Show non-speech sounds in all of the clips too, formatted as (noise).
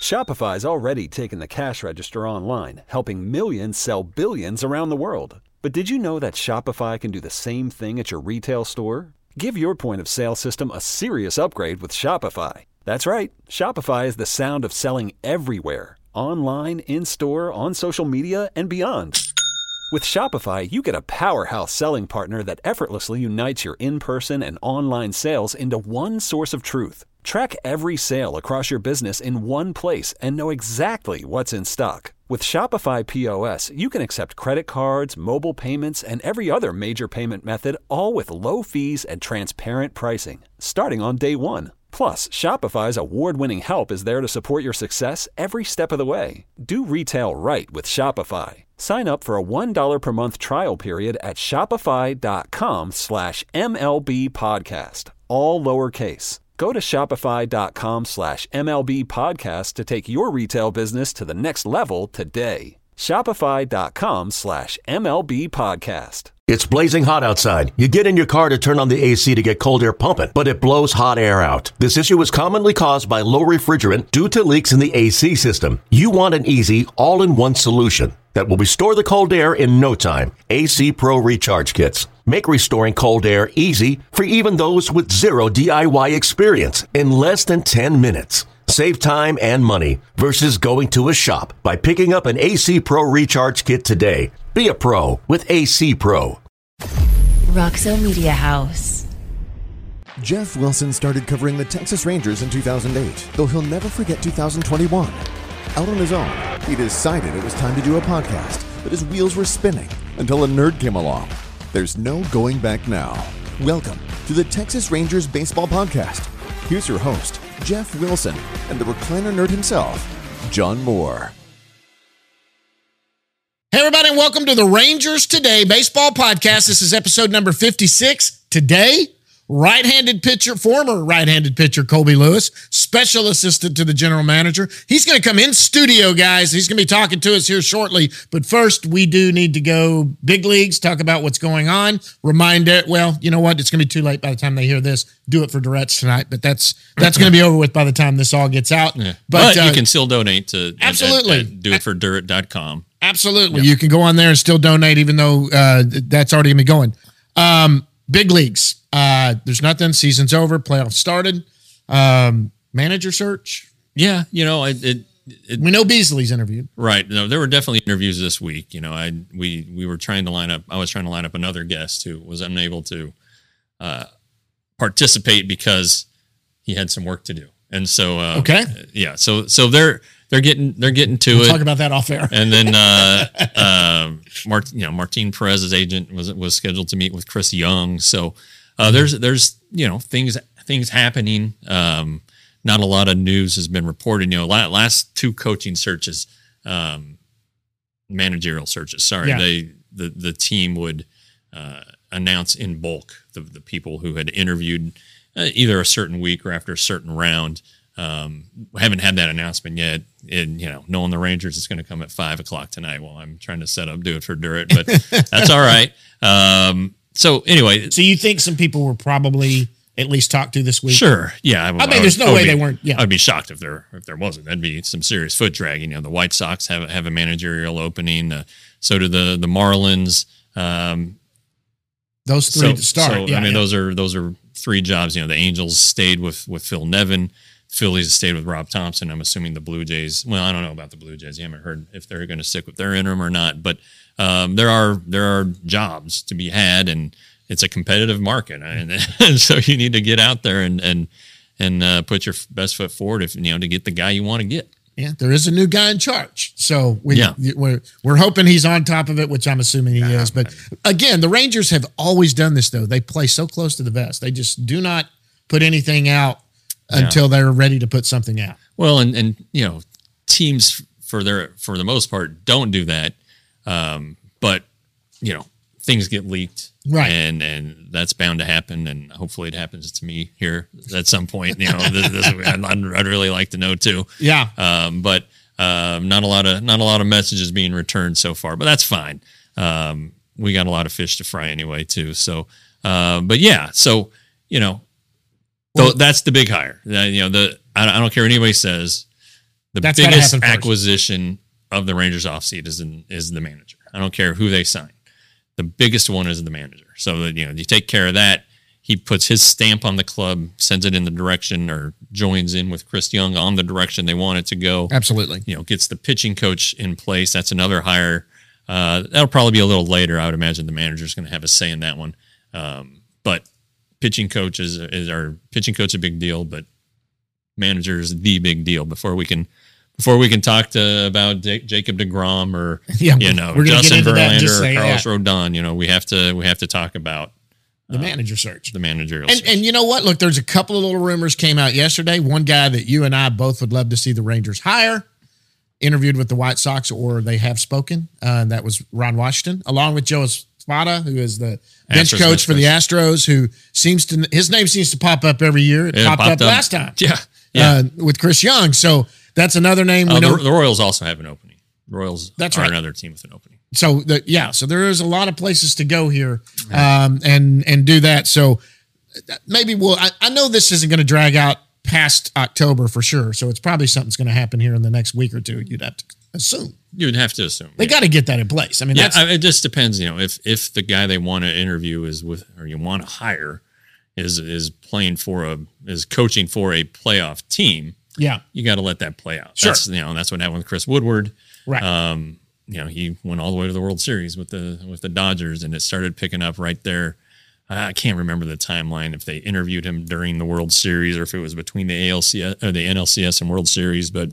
Shopify's already taken the cash register online, helping millions sell billions around the world. But did you know that Shopify can do the same thing at your retail store? Give your point of sale system a serious upgrade with Shopify. That's right, Shopify is the sound of selling everywhere online, in store, on social media, and beyond. With Shopify, you get a powerhouse selling partner that effortlessly unites your in person and online sales into one source of truth. Track every sale across your business in one place and know exactly what's in stock. With Shopify POS, you can accept credit cards, mobile payments, and every other major payment method, all with low fees and transparent pricing, starting on day one. Plus, Shopify's award winning help is there to support your success every step of the way. Do retail right with Shopify. Sign up for a $1 per month trial period at shopify.com slash MLB podcast, all lowercase. Go to shopify.com slash MLB podcast to take your retail business to the next level today. Shopify.com slash MLB podcast. It's blazing hot outside. You get in your car to turn on the AC to get cold air pumping, but it blows hot air out. This issue is commonly caused by low refrigerant due to leaks in the AC system. You want an easy, all in one solution that will restore the cold air in no time. AC Pro Recharge Kits. Make restoring cold air easy for even those with zero DIY experience in less than 10 minutes. Save time and money versus going to a shop by picking up an AC Pro Recharge Kit today. Be a pro with AC Pro. Roxo Media House. Jeff Wilson started covering the Texas Rangers in 2008, though he'll never forget 2021. Out on his own, he decided it was time to do a podcast, but his wheels were spinning until a nerd came along. There's no going back now. Welcome to the Texas Rangers Baseball Podcast. Here's your host, Jeff Wilson, and the recliner nerd himself, John Moore. Hey, everybody, and welcome to the Rangers Today Baseball Podcast. This is episode number 56. Today, right handed pitcher, former right handed pitcher Colby Lewis, special assistant to the general manager. He's going to come in studio, guys. He's going to be talking to us here shortly. But first, we do need to go big leagues, talk about what's going on. Remind it, well, you know what? It's going to be too late by the time they hear this. Do it for Durrett tonight, but that's that's going to be over with by the time this all gets out. Yeah. But, But, uh, you can still donate to Absolutely. at, at doitfordirt.com. Absolutely. You can go on there and still donate, even though uh, that's already going to be going. Um, big leagues. Uh, there's nothing. Season's over. Playoffs started. Um, manager search. Yeah, you know, it, it, it We know Beasley's interviewed. right. No, there were definitely interviews this week. You know, I we we were trying to line up. I was trying to line up another guest who was unable to uh, participate because he had some work to do, and so uh, Okay. yeah. So so they're they're getting they're getting to We'll it. talk about that off air. And then, uh, (laughs) uh, Mart, you know, Martin Perez's agent was was scheduled to meet with Chris Young. So uh, there's there's you know things things happening. Um, not a lot of news has been reported. You know, la- last two coaching searches, um, managerial searches. Sorry, Yeah. they the the team would uh, announce in bulk the the people who had interviewed uh, either a certain week or after a certain round. Um, haven't had that announcement yet. And you know, knowing the Rangers, it's going to come at five o'clock tonight while I'm trying to set up, do it for Durrett, but (laughs) that's all right. Um, so anyway, So you think some people were probably at least talked to this week? Sure. Yeah. I mean, there's no would way be- they weren't- yeah. I'd be shocked if there if there wasn't. That'd be some serious foot dragging. You know, the White Sox have have a managerial opening. Uh, so do the the Marlins. Um, Those three so, to start. so, yeah, I mean, yeah. those are those are three jobs. You know, the Angels stayed with with Phil Nevin. Phillies stayed with Rob Thompson. I'm assuming the Blue Jays. Well, I don't know about the Blue Jays. You haven't heard if they're going to stick with their interim or not. But um, there are there are jobs to be had, and it's a competitive market, and, and (laughs) so you need to get out there and and and uh, put your best foot forward if you know to get the guy you want to get. Yeah, there is a new guy in charge. So we, Yeah. we're we're hoping he's on top of it, which I'm assuming he is. But again, the Rangers have always done this though. They play so close to the vest. They just do not put anything out until they're ready to put something out. Well, and and you know, teams for their for the most part don't do that. Um, but you know, things get leaked, Right. And and that's bound to happen, and hopefully it happens to me here at some point. You know, this, this, (laughs) I'd, I'd really like to know too. Yeah. Um, but um, not a lot of not a lot of messages being returned so far, but that's fine. Um, we got a lot of fish to fry anyway too. So, uh, but yeah, so you know, so that's the big hire. Uh, you know, the I, don't- I don't care what anybody says. The biggest acquisition of the Rangers offseason is in, is the manager. I don't care who they sign. The biggest one is the manager. So that you know, you take care of that. He puts his stamp on the club, sends it in the direction, or joins in with Chris Young on the direction they want it to go Absolutely. you know, gets the pitching coach in place. That's another hire. Uh, that'll probably be a little later. I would imagine the manager's going to have a say in that one. Um, but pitching coach is, is our pitching coach a big deal, but manager is the big deal. Before we can before we can talk to about J- Jacob Degrom or (laughs) Yeah, you know Justin that Verlander or Carlos yeah. Rodon, you know, we have to we have to talk about The manager search. the managerial. And, search. and you know what? Look, there's a couple of little rumors came out yesterday. One guy that you and I both would love to see the Rangers hire interviewed with the White Sox, or they have spoken. Uh, that was Ron Washington, along with Joe Espada, who is the bench Astros coach for the. Astros, who seems to his name seems to pop up every year. It It popped, popped up, up. last time, yeah, yeah. uh, with Chris Young. So that's another name we Uh, know. the, the Royals also have an opening. Royals That's are right. another team with an opening. so the, yeah, so there is a lot of places to go here, um, and and do that. So uh, maybe we'll. I, I know this isn't going to drag out past October for sure. So it's probably something's going to happen here in the next week or two. You'd have to assume You would have to assume. they got to get that in place. I mean, Yeah, I, it just depends. You know, if if the guy they want to interview is with or you want to hire is is playing for a is coaching for a playoff team, yeah, you got to let that play out. Sure. That's, you know, that's what happened with Chris Woodward. right. Um, you know, he went all the way to the World Series with the with the Dodgers, and it started picking up right there. I can't remember the timeline if they interviewed him during the World Series or if it was between the ALCS or the NLCS and World Series, but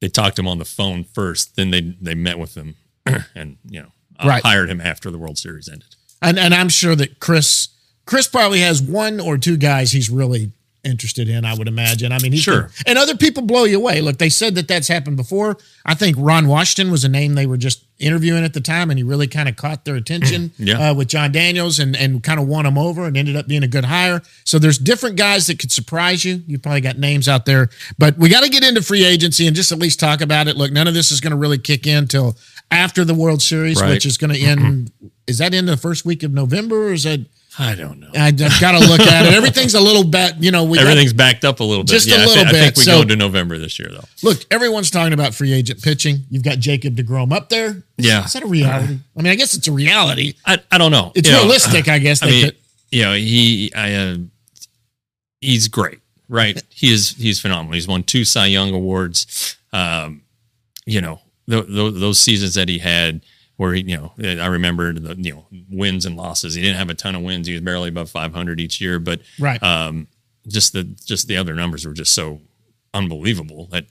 they talked to him on the phone first, then they they met with him (clears throat) and you know uh, Right. hired him after the World Series ended. and and I'm sure that Chris Chris probably has one or two guys he's really interested in. I would imagine. I mean, he Sure. could- and other people blow you away. Look, they said that that's happened before. I think Ron Washington was a name they were just interviewing at the time, and he really kind of caught their attention (clears throat) Yeah. uh, with Jon Daniels and and kind of won them over, and ended up being a good hire. So there's different guys that could surprise you. You probably got names out there, but we got to get into free agency and just at least talk about it. Look, none of this is going to really kick in till after the World Series, Right. which is going to end. (clears throat) Is that in the first week of November, or is that? I don't know. I, have got to look at it. Everything's a little bit, you know, we got- Everything's backed up a little bit. Just a yeah, I, little thi- I think we so- go to November this year though. look, everyone's talking about free agent pitching. You've got Jacob DeGrom up there. Yeah. Is that a reality? I mean, I guess it's a reality. I, I don't know. It's You know, realistic, I guess. I mean, could- you know, he, I, uh, he's great, right? He is, he's phenomenal. He's won two Cy Young awards. Um, you know, th- th- those seasons that he had where he, you know, I remember the, you know, wins and losses. He didn't have a ton of wins. He was barely above 500 each year, but, right. um, just the, just the other numbers were just so unbelievable that,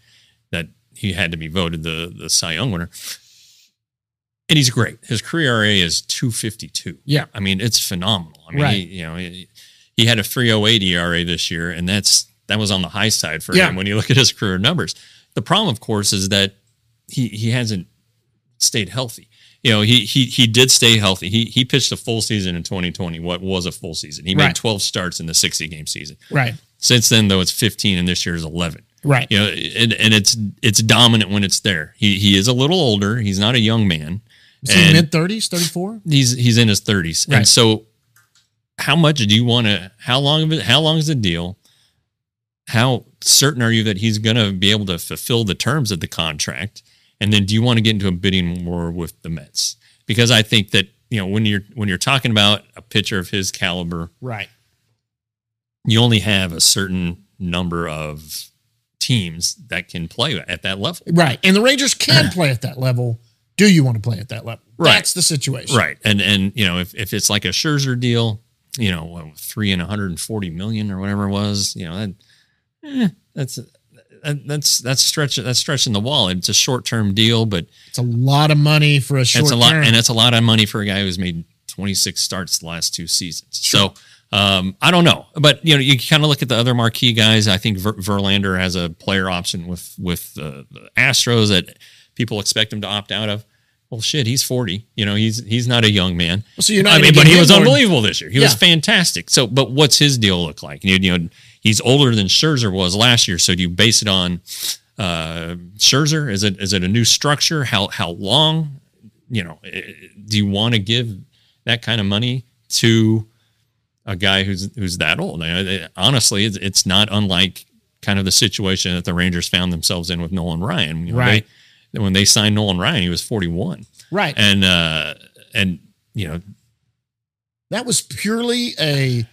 that he had to be voted the, the Cy Young winner. And he's great. His career RA is 252. Yeah. I mean, it's phenomenal. I mean, Right. he, you know, he, he had a 308 ERA this year, and that's that was on the high side for Yeah. him when you look at his career numbers. The problem, of course, is that he he hasn't stayed healthy. You know, he he he did stay healthy. He he pitched a full season in 2020. What was a full season? He made 12 starts in the 60 game season. right. Since then, though, it's 15, and this year is 11 Right. you know, and, and it's it's dominant when it's there. He he is a little older. He's not a young man. Is he mid 30s, 34? he's he's in his thirties, Right. and so how much do you want to? How long of it? How long is the deal? How certain are you that he's going to be able to fulfill the terms of the contract? And then, do you want to get into a bidding war with the Mets? Because I think that you know when you're when you're talking about a pitcher of his caliber, Right. you only have a certain number of teams that can play at that level. Right. And the Rangers can (clears throat) play at that level. Do you want to play at that level? Right. That's the situation. Right. And and you know, if, if it's like a Scherzer deal, you know, what, three and 140 million or whatever it was, you know, that eh, that's that, that's that's stretch that's stretching the wall. It's a short term deal, but It's a lot of money for a short it's a lot term. and it's a lot of money for a guy who's made 26 starts the last two seasons. So um, I don't know, but you know, you kind of look at the other marquee guys. I think Ver- Verlander has a player option with with uh, the Astros that people expect him to opt out of. Well, shit, he's forty. You know, he's he's not a young man. So you're not I mean, but he was unbelievable this year. He was fantastic. So, but what's his deal look like? You, you know, he's older than Scherzer was last year. So do you base it on uh, Scherzer? Is it is it a new structure? How how long? You know, eh, do you want to give that kind of money to a guy who's who's that old? I mean, honestly, it's, it's not unlike kind of the situation that the Rangers found themselves in with Nolan Ryan. You know, Right. They, when they signed Nolan Ryan, he was forty one, Right. and uh, and you know that was purely a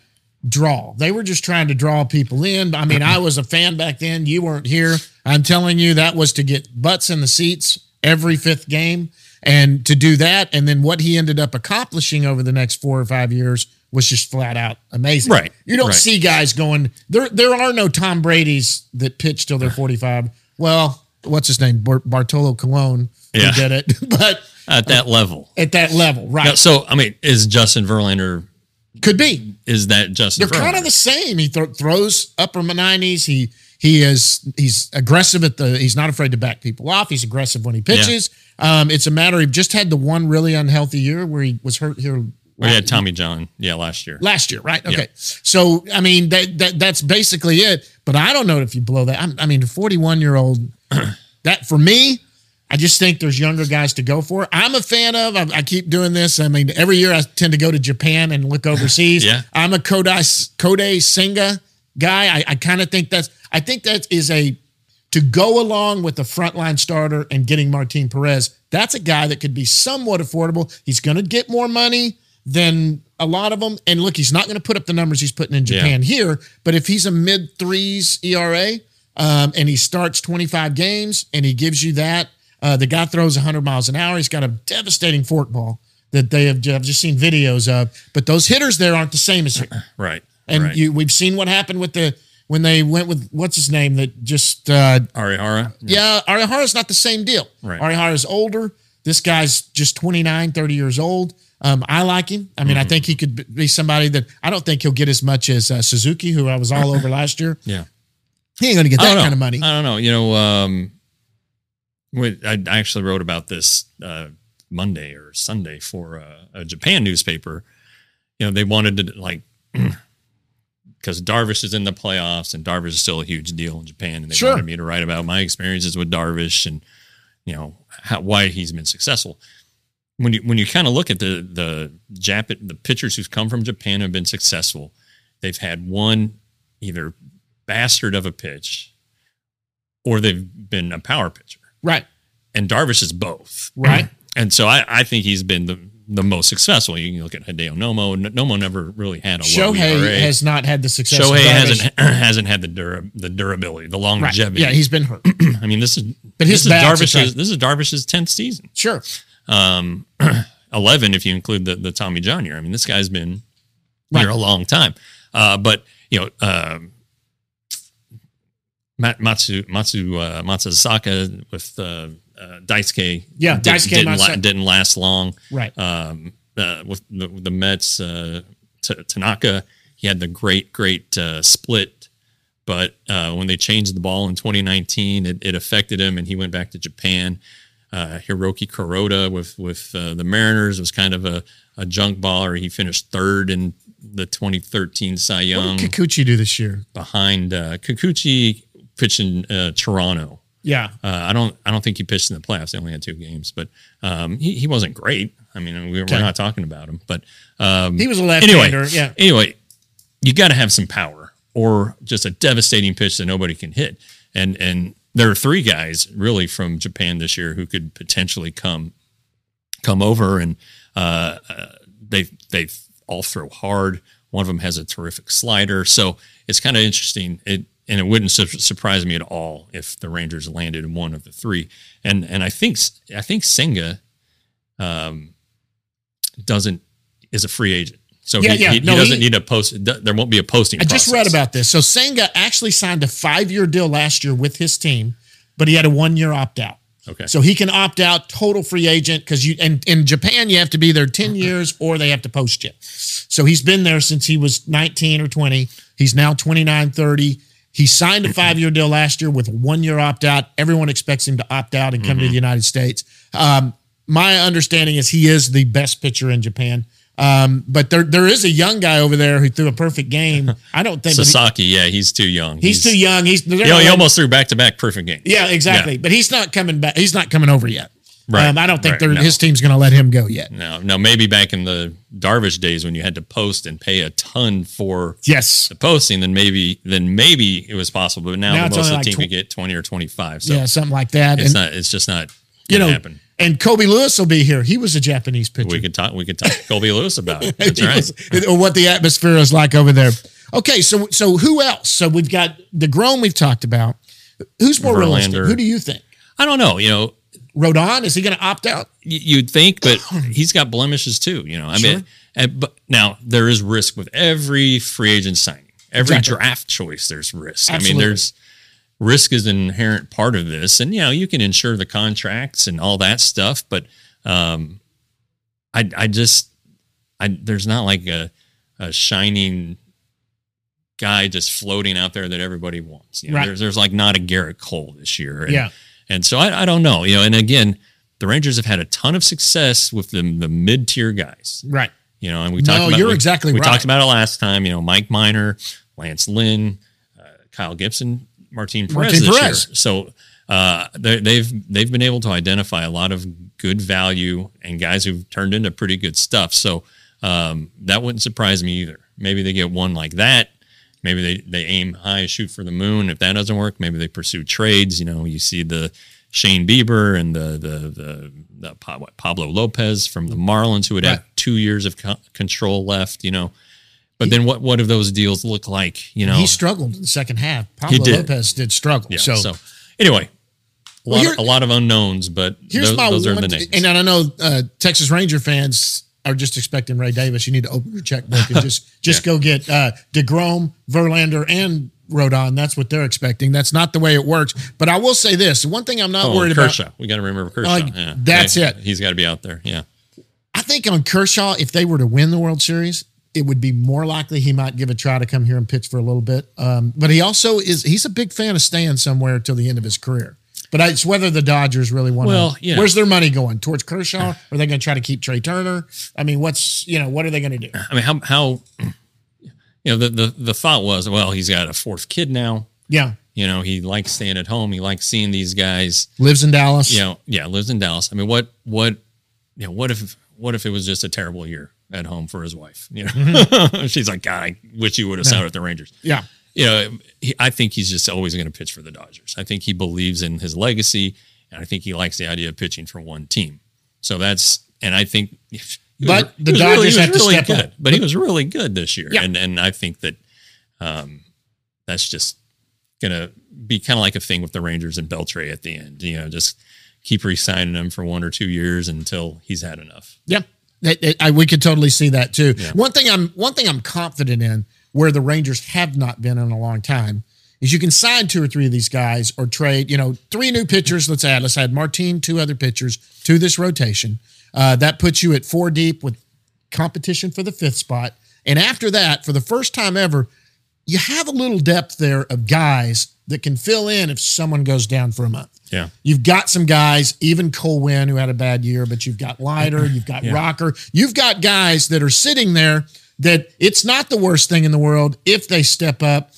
draw. They were just trying to draw people in. I mean, I was a fan back then. You weren't here. I'm telling you, that was to get butts in the seats every fifth game. And to do that, and then what he ended up accomplishing over the next four or five years was just flat out amazing. Right, You don't right. see guys going there. There are no Tom Brady's that pitch till they're 45. Well, what's his name? Bar- Bartolo Colon Yeah. did it, (laughs) but at that level. at that level, right? Now, so I mean, is Justin Verlander? Could be. Is that Justin? They're kind of the same. He thro- throws upper nineties. He he is he's aggressive at the. He's not afraid to back people off. He's aggressive when he pitches. Um, it's a matter. He just had the one really unhealthy year where he was hurt here. We had Tommy John, yeah, last year. last year, right? Okay. So I mean that, that that's basically it. But I don't know if you blow that. I'm, I mean, a 41 year old. (clears throat) that for me, I just think there's younger guys to go for. I'm a fan of. I, I keep doing this. I mean, every year I tend to go to Japan and look overseas. (laughs) Yeah. I'm a Kodai Kodai Senga guy. I, I kind of think that's. I think that is a to go along with the frontline starter and getting Martin Perez. That's a guy that could be somewhat affordable. He's going to get more money than a lot of them. And look, he's not going to put up the numbers he's putting in Japan here. But if he's a mid threes ERA um, and he starts 25 games and he gives you that, uh, the guy throws 100 miles an hour. He's got a devastating forkball that they have I've just seen videos of. But those hitters there aren't the same as here. (clears throat) Right. And right. you, we've seen what happened with the when they went with what's his name that just uh, Arihara. yeah, Arihara's not the same deal. Right. Arihara's older. This guy's just 29, 30 years old. Um, I like him. I mean, I think he could be somebody that I don't think he'll get as much as uh, Suzuki, who I was all (laughs) over last year. Yeah. He ain't going to get that kind of money. I don't know. You know, um, I I actually wrote about this uh, Monday or Sunday for uh, a Japan newspaper. You know, they wanted to like (clears throat) because Darvish is in the playoffs and Darvish is still a huge deal in Japan, and they Sure. wanted me to write about my experiences with Darvish and you know how, why he's been successful. When you when you kind of look at the the Jap the pitchers who've come from Japan have been successful, they've had one either bastard of a pitch or they've been a power pitcher. Right. And Darvish is both. Right. (clears throat) And so I, I think he's been the, the most successful. You can look at Hideo Nomo. Nomo never really had a low Shohei ERA. has not had the success. of Shohei Darvish. hasn't (clears throat) hasn't had the dura, the durability, the Right. longevity. Yeah, he's been hurt. (clears throat) I mean, this is But his this is Darvish's this is Darvish's tenth season. sure. Um, eleven if you include the the Tommy John year. I mean, this guy's been Right. here a long time. Uh, but you know, Mat- Matsu Matsu uh, Matsuzaka with uh, uh, Daisuke. Yeah, did, Daisuke didn't, la- didn't last long. Right. Um, uh, with the, the Mets, uh, T- Tanaka, he had the great great uh, split. But uh, when they changed the ball in 2019, it, it affected him, and he went back to Japan. Uh, Hiroki Kuroda with with uh, the Mariners was kind of a, a junk baller. He finished third in the 2013 Cy Young. What did Kikuchi do this year? behind uh, Kikuchi pitching uh, Toronto. Yeah. Uh, I don't I don't think he pitched in the playoffs. They only had two games, but um, he he wasn't great. I mean, we, Okay. we're not talking about him, but um, He was a anyway, left-hander. yeah. Anyway, you got to have some power or just a devastating pitch that nobody can hit. And and there are three guys really from Japan this year who could potentially come come over and uh, uh, they they all throw hard. One of them has a terrific slider, so it's kind of interesting. It and it wouldn't su- surprise me at all if the Rangers landed in one of the three. And and I think I think Senga um, doesn't is a free agent, so Yeah, he, yeah. he, he No, doesn't he- need a post. There won't be a posting. I just read about this. So Senga actually signed a five year deal last year with his team, but he had a one year opt out. Okay. So he can opt out, total free agent, because you and in Japan you have to be there 10 years or they have to post you. So he's been there since he was 19 or 20. He's now 29, 30. He signed a (clears throat) five-year deal last year with one-year opt-out. Everyone expects him to opt out and come to the United States. Um, my understanding is he is the best pitcher in Japan. Um, but there there is a young guy over there who threw a perfect game. I don't think (laughs) but he- Sasaki, yeah, he's too young. he's, too young. He's You know, he almost threw back to back perfect games. yeah, exactly. Yeah. But he's not coming back. He's not coming over yet. Right, Um, I don't think right, no. his team's going to let him go yet. No, no, maybe back in the Darvish days when you had to post and pay a ton for Yes. the posting, then maybe then maybe it was possible. But now, Now most of the like team tw- could get twenty or twenty five. So yeah, something like that. it's and not. It's just not. you know, happen. and Colby Lewis will be here. He was a Japanese pitcher. We could talk. We could talk Colby Lewis about it. (laughs) That's right. or what the atmosphere is like over there. Okay, so so who else? So we've got Degrom. We've talked about. Who's more realistic? Who do you think? I don't know. You know, Rodon is he going to opt out? you'd think, but (coughs) he's got blemishes too. You know, I Sure. mean, and, but now there is risk with every free agent signing, every Exactly. draft choice. There's risk. I mean, there's risk is an inherent part of this, and you know, you can insure the contracts and all that stuff, but um, I, I just, I there's not like a, a shining guy just floating out there that everybody wants. You know, Right. there's there's like not a Gerrit Cole this year. And, Yeah. And so I, I don't know, you know, and again, the Rangers have had a ton of success with the, the mid tier guys, Right. you know, and we No, talked about you're we, exactly we right. talked about it last time, you know, Mike Minor, Lance Lynn, uh, Kyle Gibson, Martin Perez Martin Perez. year. So uh, they- they've they've been able to identify a lot of good value and guys who've turned into pretty good stuff. So um, that wouldn't surprise me either. Maybe they get one like that. Maybe they, they aim high, shoot for the moon. If that doesn't work, maybe they pursue trades. You know, you see the Shane Bieber and the the the, the Pablo Lopez from the Marlins, who would have two years of co- control left. You know, but then what what do those deals look like? You know, He struggled in the second half. Pablo did. Lopez did struggle. yeah. so, So, anyway, a Well, lot, here- a lot of unknowns, but here's those, my those are one, the names. and I know uh, Texas Ranger fans are just expecting Ray Davis. You need to open your checkbook and just (laughs) just go get uh, Degrom, Verlander, and Rodon. That's what they're expecting. That's not the way it works. But I will say this: one thing I'm not oh, worried Kershaw. about. We got to remember Kershaw. Uh, yeah. that's it. He's got to be out there. Yeah. I think on Kershaw, if they were to win the World Series, it would be more likely he might give a try to come here and pitch for a little bit. Um, but he also is he's a big fan of staying somewhere till the end of his career. But it's whether the Dodgers really want Well, to. you know. Where's their money going? Towards Kershaw? Are they going to try to keep Trea Turner? I mean, what's you know what are they going to do? I mean, how how you know the the the thought was, well, he's got a fourth kid now. Yeah, You know, he likes staying at home. He likes seeing these guys. lives in Dallas. You know, yeah, lives in Dallas. I mean, what what you know, what if what if it was just a terrible year at home for his wife? You know, mm-hmm. (laughs) she's like, God, I wish you would have signed with the Rangers. yeah. You know, he, I think he's just always going to pitch for the Dodgers. I think he believes in his legacy, and I think he likes the idea of pitching for one team. So that's, and I think, (laughs) he was- But the Dodgers was have to really step good, up. But he was really good this year, Yeah. and and I think that, um, that's just gonna be kind of like a thing with the Rangers and Beltre at the end. You know, just keep re-signing him for one or two years until he's had enough. Yeah, That- that- I, we could totally see that too. One thing I'm one thing I'm confident in, where the Rangers have not been in a long time, is you can sign two or three of these guys or trade. You know, three new pitchers. Let's add. Let's add Martine, two other pitchers to this rotation. Uh, that puts you at four deep with competition for the fifth spot. And after that, for the first time ever, you have a little depth there of guys that can fill in if someone goes down for a month. Yeah. You've got some guys, even Cole Winn, who had a bad year, but you've got Leiter, you've got Rocker, you've got guys that are sitting there that it's not the worst thing in the world if they step up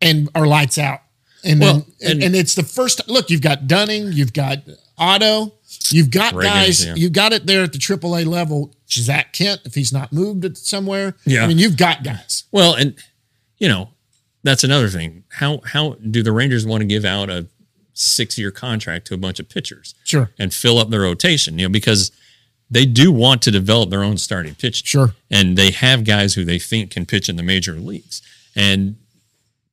and are lights out. And Well, then and, and- it's the first look, you've got Dunning, you've got Otto, you've got guys, yeah. you've got it there at the AAA level. Zak Kent, if he's not moved somewhere. Yeah. I mean, you've got guys. Well, and you know, that's another thing. How how do the Rangers want to give out a six year contract to a bunch of pitchers Sure. and fill up the rotation? You know, because they do want to develop their own starting pitch. Sure. And they have guys who they think can pitch in the major leagues. And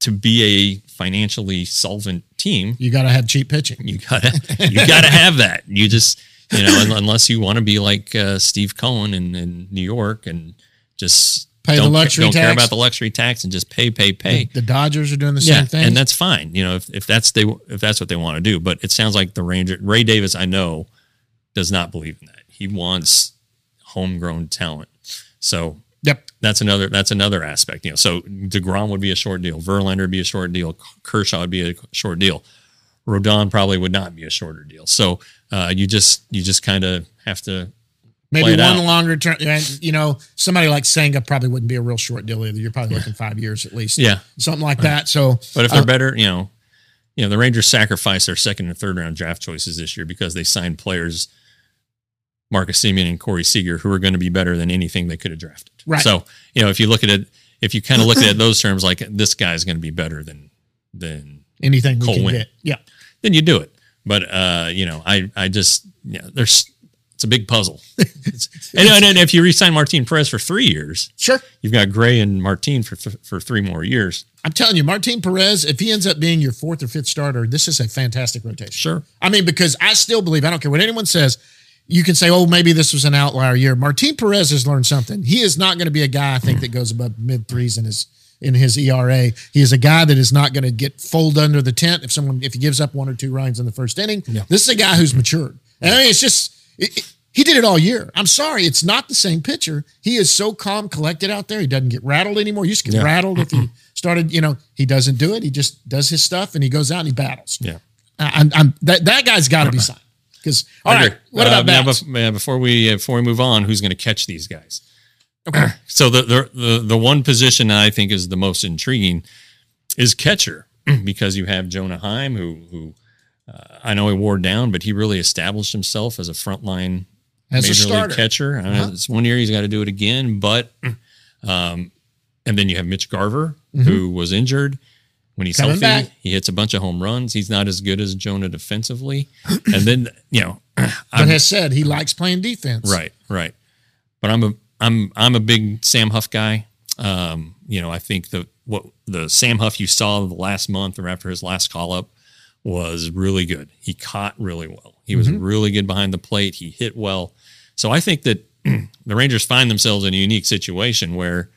to be a financially solvent team, You got to have cheap pitching. you gotta you gotta (laughs) have that. You just you know, un- unless you want to be like uh, Steve Cohen in, in New York and just Pay don't the luxury don't care tax. about the luxury tax and just pay, pay, pay. The Dodgers are doing the yeah, same thing. and that's fine. You know, if, if that's they if that's what they want to do. But it sounds like the Ranger Ray Davis, I know, does not believe in that. He wants homegrown talent. So yep. that's another that's another aspect. You know, so Degrom would be a short deal. Verlander would be a short deal. Kershaw would be a short deal. Rodon probably would not be a shorter deal. So uh, you just you just kind of have to Maybe one out. longer term. and, You know, somebody like Senga probably wouldn't be a real short deal either. You're probably looking five years at least. Yeah. Something like that. So, But if they're uh, better, you know, you know, the Rangers sacrificed their second and third round draft choices this year because they signed players, Marcus Semien and Corey Seager, who are going to be better than anything they could have drafted. Right. So, you know, if you look at it, if you kind of look at those terms, like this guy's going to be better than than anything we Cole can Winn. get. Yeah. then you do it. But uh, you know, I I just yeah, there's it's a big puzzle. (laughs) And, and, and if you re-sign Martin Perez for three years, Sure. you've got Gray and Martin for th- for three more years. I'm telling you, Martin Perez, if he ends up being your fourth or fifth starter, this is a fantastic rotation. Sure. I mean, because I still believe, I don't care what anyone says, you can say, oh, maybe this was an outlier year. Martin Perez has learned something. He is not going to be a guy, I think, that goes above mid threes in his in his ERA. He is a guy that is not going to get fold under the tent if someone if he gives up one or two runs in the first inning. This is a guy who's matured. And I mean, it's just it, it- he did it all year. I'm sorry, it's not the same pitcher. He is so calm, collected out there. He doesn't get rattled anymore. He used to get rattled if he (clears throat) started. You know, he doesn't do it. He just does his stuff and he goes out and he battles. Yeah. I- I'm, I'm that that guy's got to be signed. Because all right, what about Uh, now, bats? uh, before we uh, before we move on, who's going to catch these guys? Okay. (clears throat) so the, the the the one position that I think is the most intriguing is catcher (clears throat) because you have Jonah Heim, who who uh, I know he wore down, but he really established himself as a frontline As a starter. league catcher. Know Uh-huh. It's one year he's got to do it again, but (clears throat) um, and then you have Mitch Garver, who was injured. When he's. Coming healthy, back. he hits a bunch of home runs. He's not as good as Jonah defensively. and then, you know, (clears throat) but has said he likes playing defense. Right, right. But I'm a I'm I'm a big Sam Huff guy. Um, you know, I think the what the Sam Huff you saw the last month or after his last call up was really good. He caught really well. He was Mm-hmm. really good behind the plate. He hit well. So I think that (clears throat) the Rangers find themselves in a unique situation where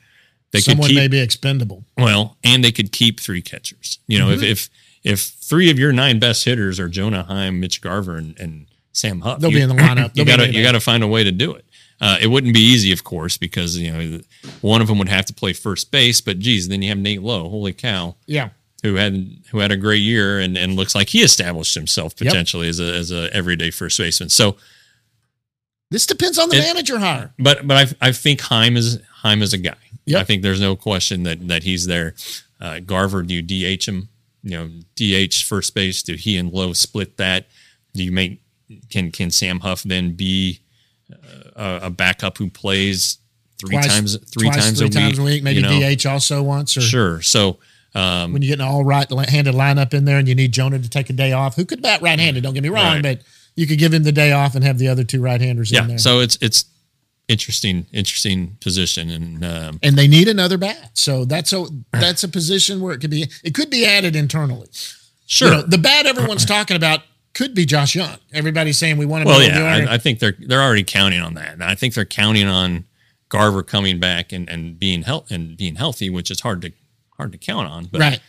they Someone could keep may be expendable. well, and they could keep three catchers. You know, Mm-hmm. if if if three of your nine best hitters are Jonah Heim, Mitch Garver, and, and Sam Huff, They'll you- be in the lineup. (laughs) They'll You got to you got to find a way to do it. Uh, it wouldn't be easy, of course, because you know one of them would have to play first base. But geez, then you have Nate Lowe. Holy cow! Yeah. Who had who had a great year and, and looks like he established himself Yep. potentially as a as a everyday first baseman. So, This depends on the It- manager hire. but but I I think Heim is Heim is a guy. Yep. I think there's no question that that he's there. Uh, Garver, do you DH him? You know, DH first base. Do he and Lowe split that? Do you make can can Sam Huff then be uh, a, a backup who plays three Twice- times three twice, times three a week? times a week. Maybe you know? DH also once, or Sure. So um, when you get an all right handed lineup in there and you need Jonah to take a day off, who could bat right handed? Don't get me wrong, Right. but you could give him the day off and have the other two right handers in yeah. there. So it's it's interesting interesting position and um, and they need another bat. So that's a that's a position where it could be it could be added internally. sure. You know, the bat everyone's (clears throat) talking about could be Josh Jung. Everybody's saying we want to Well, yeah. I, I think they're they're already counting on that. And I think they're counting on Garver coming back and, and being health and being healthy, which is hard to hard to count on. But right.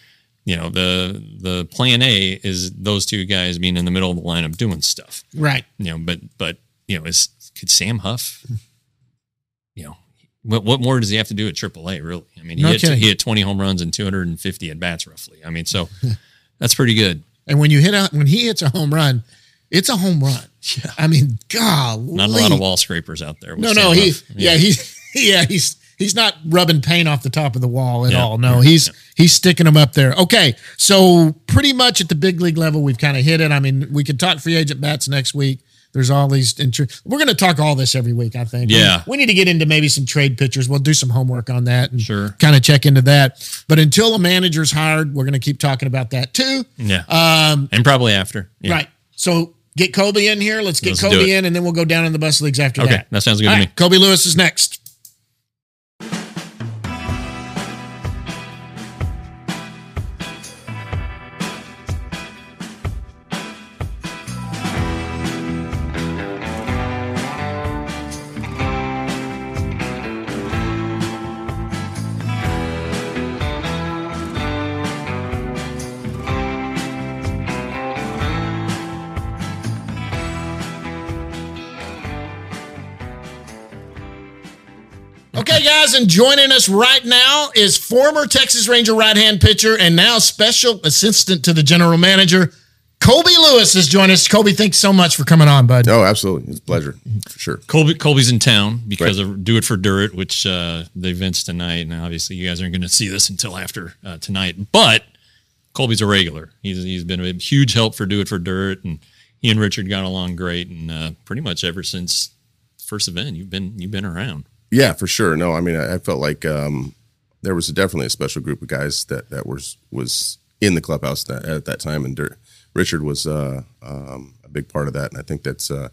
You know, the the plan A is those two guys being in the middle of the lineup doing stuff. Right. You know, but but you know, is could Sam Huff? You know, what what more does he have to do at AAA? Really? I mean, he No hit kidding. he hit twenty home runs and two hundred and fifty at bats roughly. I mean, so (laughs) that's pretty good. And when you hit a when he hits a home run, it's a home run. Yeah. I mean, God, Not a lot of wall scrapers out there. with No, Sam no, he Huff. yeah, he's (laughs) yeah, he's he's not rubbing paint off the top of the wall at Yeah. all. No, he's he's sticking them up there. Okay, so pretty much at the big league level, we've kind of hit it. I mean, we could talk free agent bats next week. There's all these. Intr- We're going to talk all this every week. I think. Yeah. We, we need to get into maybe some trade pitchers. We'll do some homework on that and Sure. kind of check into that. But until a manager's hired, we're going to keep talking about that too. Yeah. Um, and probably after. Yeah. Right. So get Colby in here. Let's get Let's Colby in, and then we'll go down in the bus leagues after Okay. that. That sounds good All to right, me. Colby Lewis is next. Guys, and joining us right now is former Texas Ranger right hand pitcher and now special assistant to the general manager, Colby Lewis, has joined us. Colby, thanks so much for coming on, bud. Oh, absolutely. It's a pleasure for sure. Colby Colby's in town because of Do It for Dirt, which uh, the events tonight. And obviously, you guys aren't going to see this until after uh, tonight. But Colby's a regular. He's he's been a huge help for Do It for Dirt, and he and Richard got along great. And uh, pretty much ever since first event, you've been you've been around. Yeah, for sure. No, I mean, I, I felt like um, there was definitely a special group of guys that that was was in the clubhouse that, at that time, and Dirt, Richard was uh, um, a big part of that, and I think that's uh,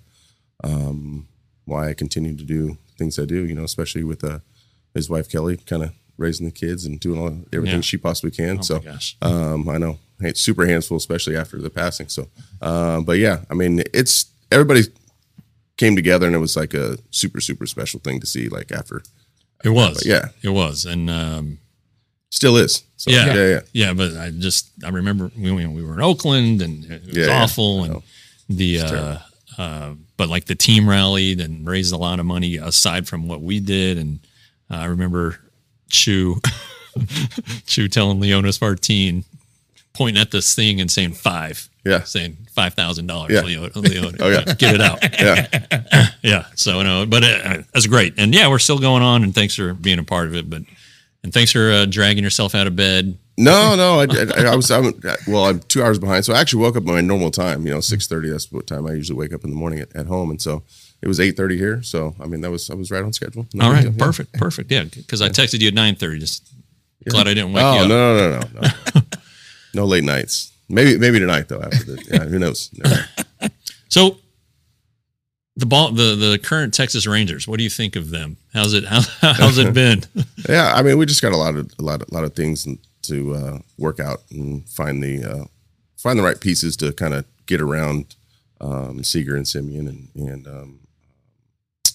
um, why I continue to do things I do. You know, especially with uh, his wife Kelly, kind of raising the kids and doing all everything Yeah. she possibly can. Oh, so, um, I know it's super hands full, especially after the passing. So, um, but yeah, I mean, it's everybody came together, and it was like a super super special thing to see. Like after, It was, yeah. it was, and um, still is. So, yeah, yeah, yeah. yeah. But I just I remember we we we were in Oakland and it was Yeah, yeah. awful I and the uh, uh, but like the team rallied and raised a lot of money aside from what we did and uh, I remember Choo (laughs) Choo telling Leonys Martin pointing at this thing and saying five Yeah. saying five thousand dollars Yeah. Leo, Leo (laughs) Oh, yeah. get it out (laughs) Yeah. (laughs) yeah. So no, but uh, that's great. And yeah, we're still going on. And thanks for being a part of it. But and thanks for uh, dragging yourself out of bed. No, no, I, I, I was. I'm, well, I'm two hours behind, so I actually woke up my normal time. You know, six thirty. That's what time I usually wake up in the morning at, at home, and so it was eight thirty here. So I mean, that was I was right on schedule. No All right, deal, yeah. perfect, perfect. Yeah, because I texted you at nine thirty. Just glad I didn't wake Oh you up. no, no, no, no, no late nights. Maybe, maybe tonight though. After the, yeah, who knows? (laughs) So the ball, the the current Texas Rangers. What do you think of them? How's it? How, how's it been? (laughs) Yeah, I mean, we just got a lot of a lot of, lot of things to uh, work out and find the uh, find the right pieces to kind of get around um, Seager and Semien and and um,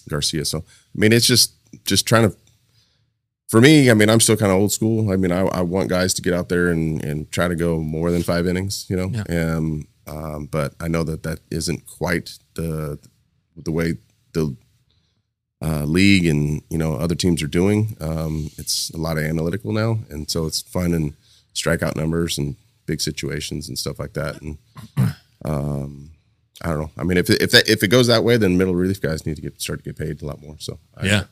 Garcia. So I mean, it's just just trying to. For me, I mean, I'm still kind of old school. I mean, I, I want guys to get out there and, and try to go more than five innings, you know. Um, um, but I know that that isn't quite the the way the uh, league and you know other teams are doing. Um, it's a lot of analytical now, and so it's finding strikeout numbers and big situations and stuff like that. And um, I don't know. I mean, if it, if that, if it goes that way, then middle relief guys need to get start to get paid a lot more. So I, Yeah.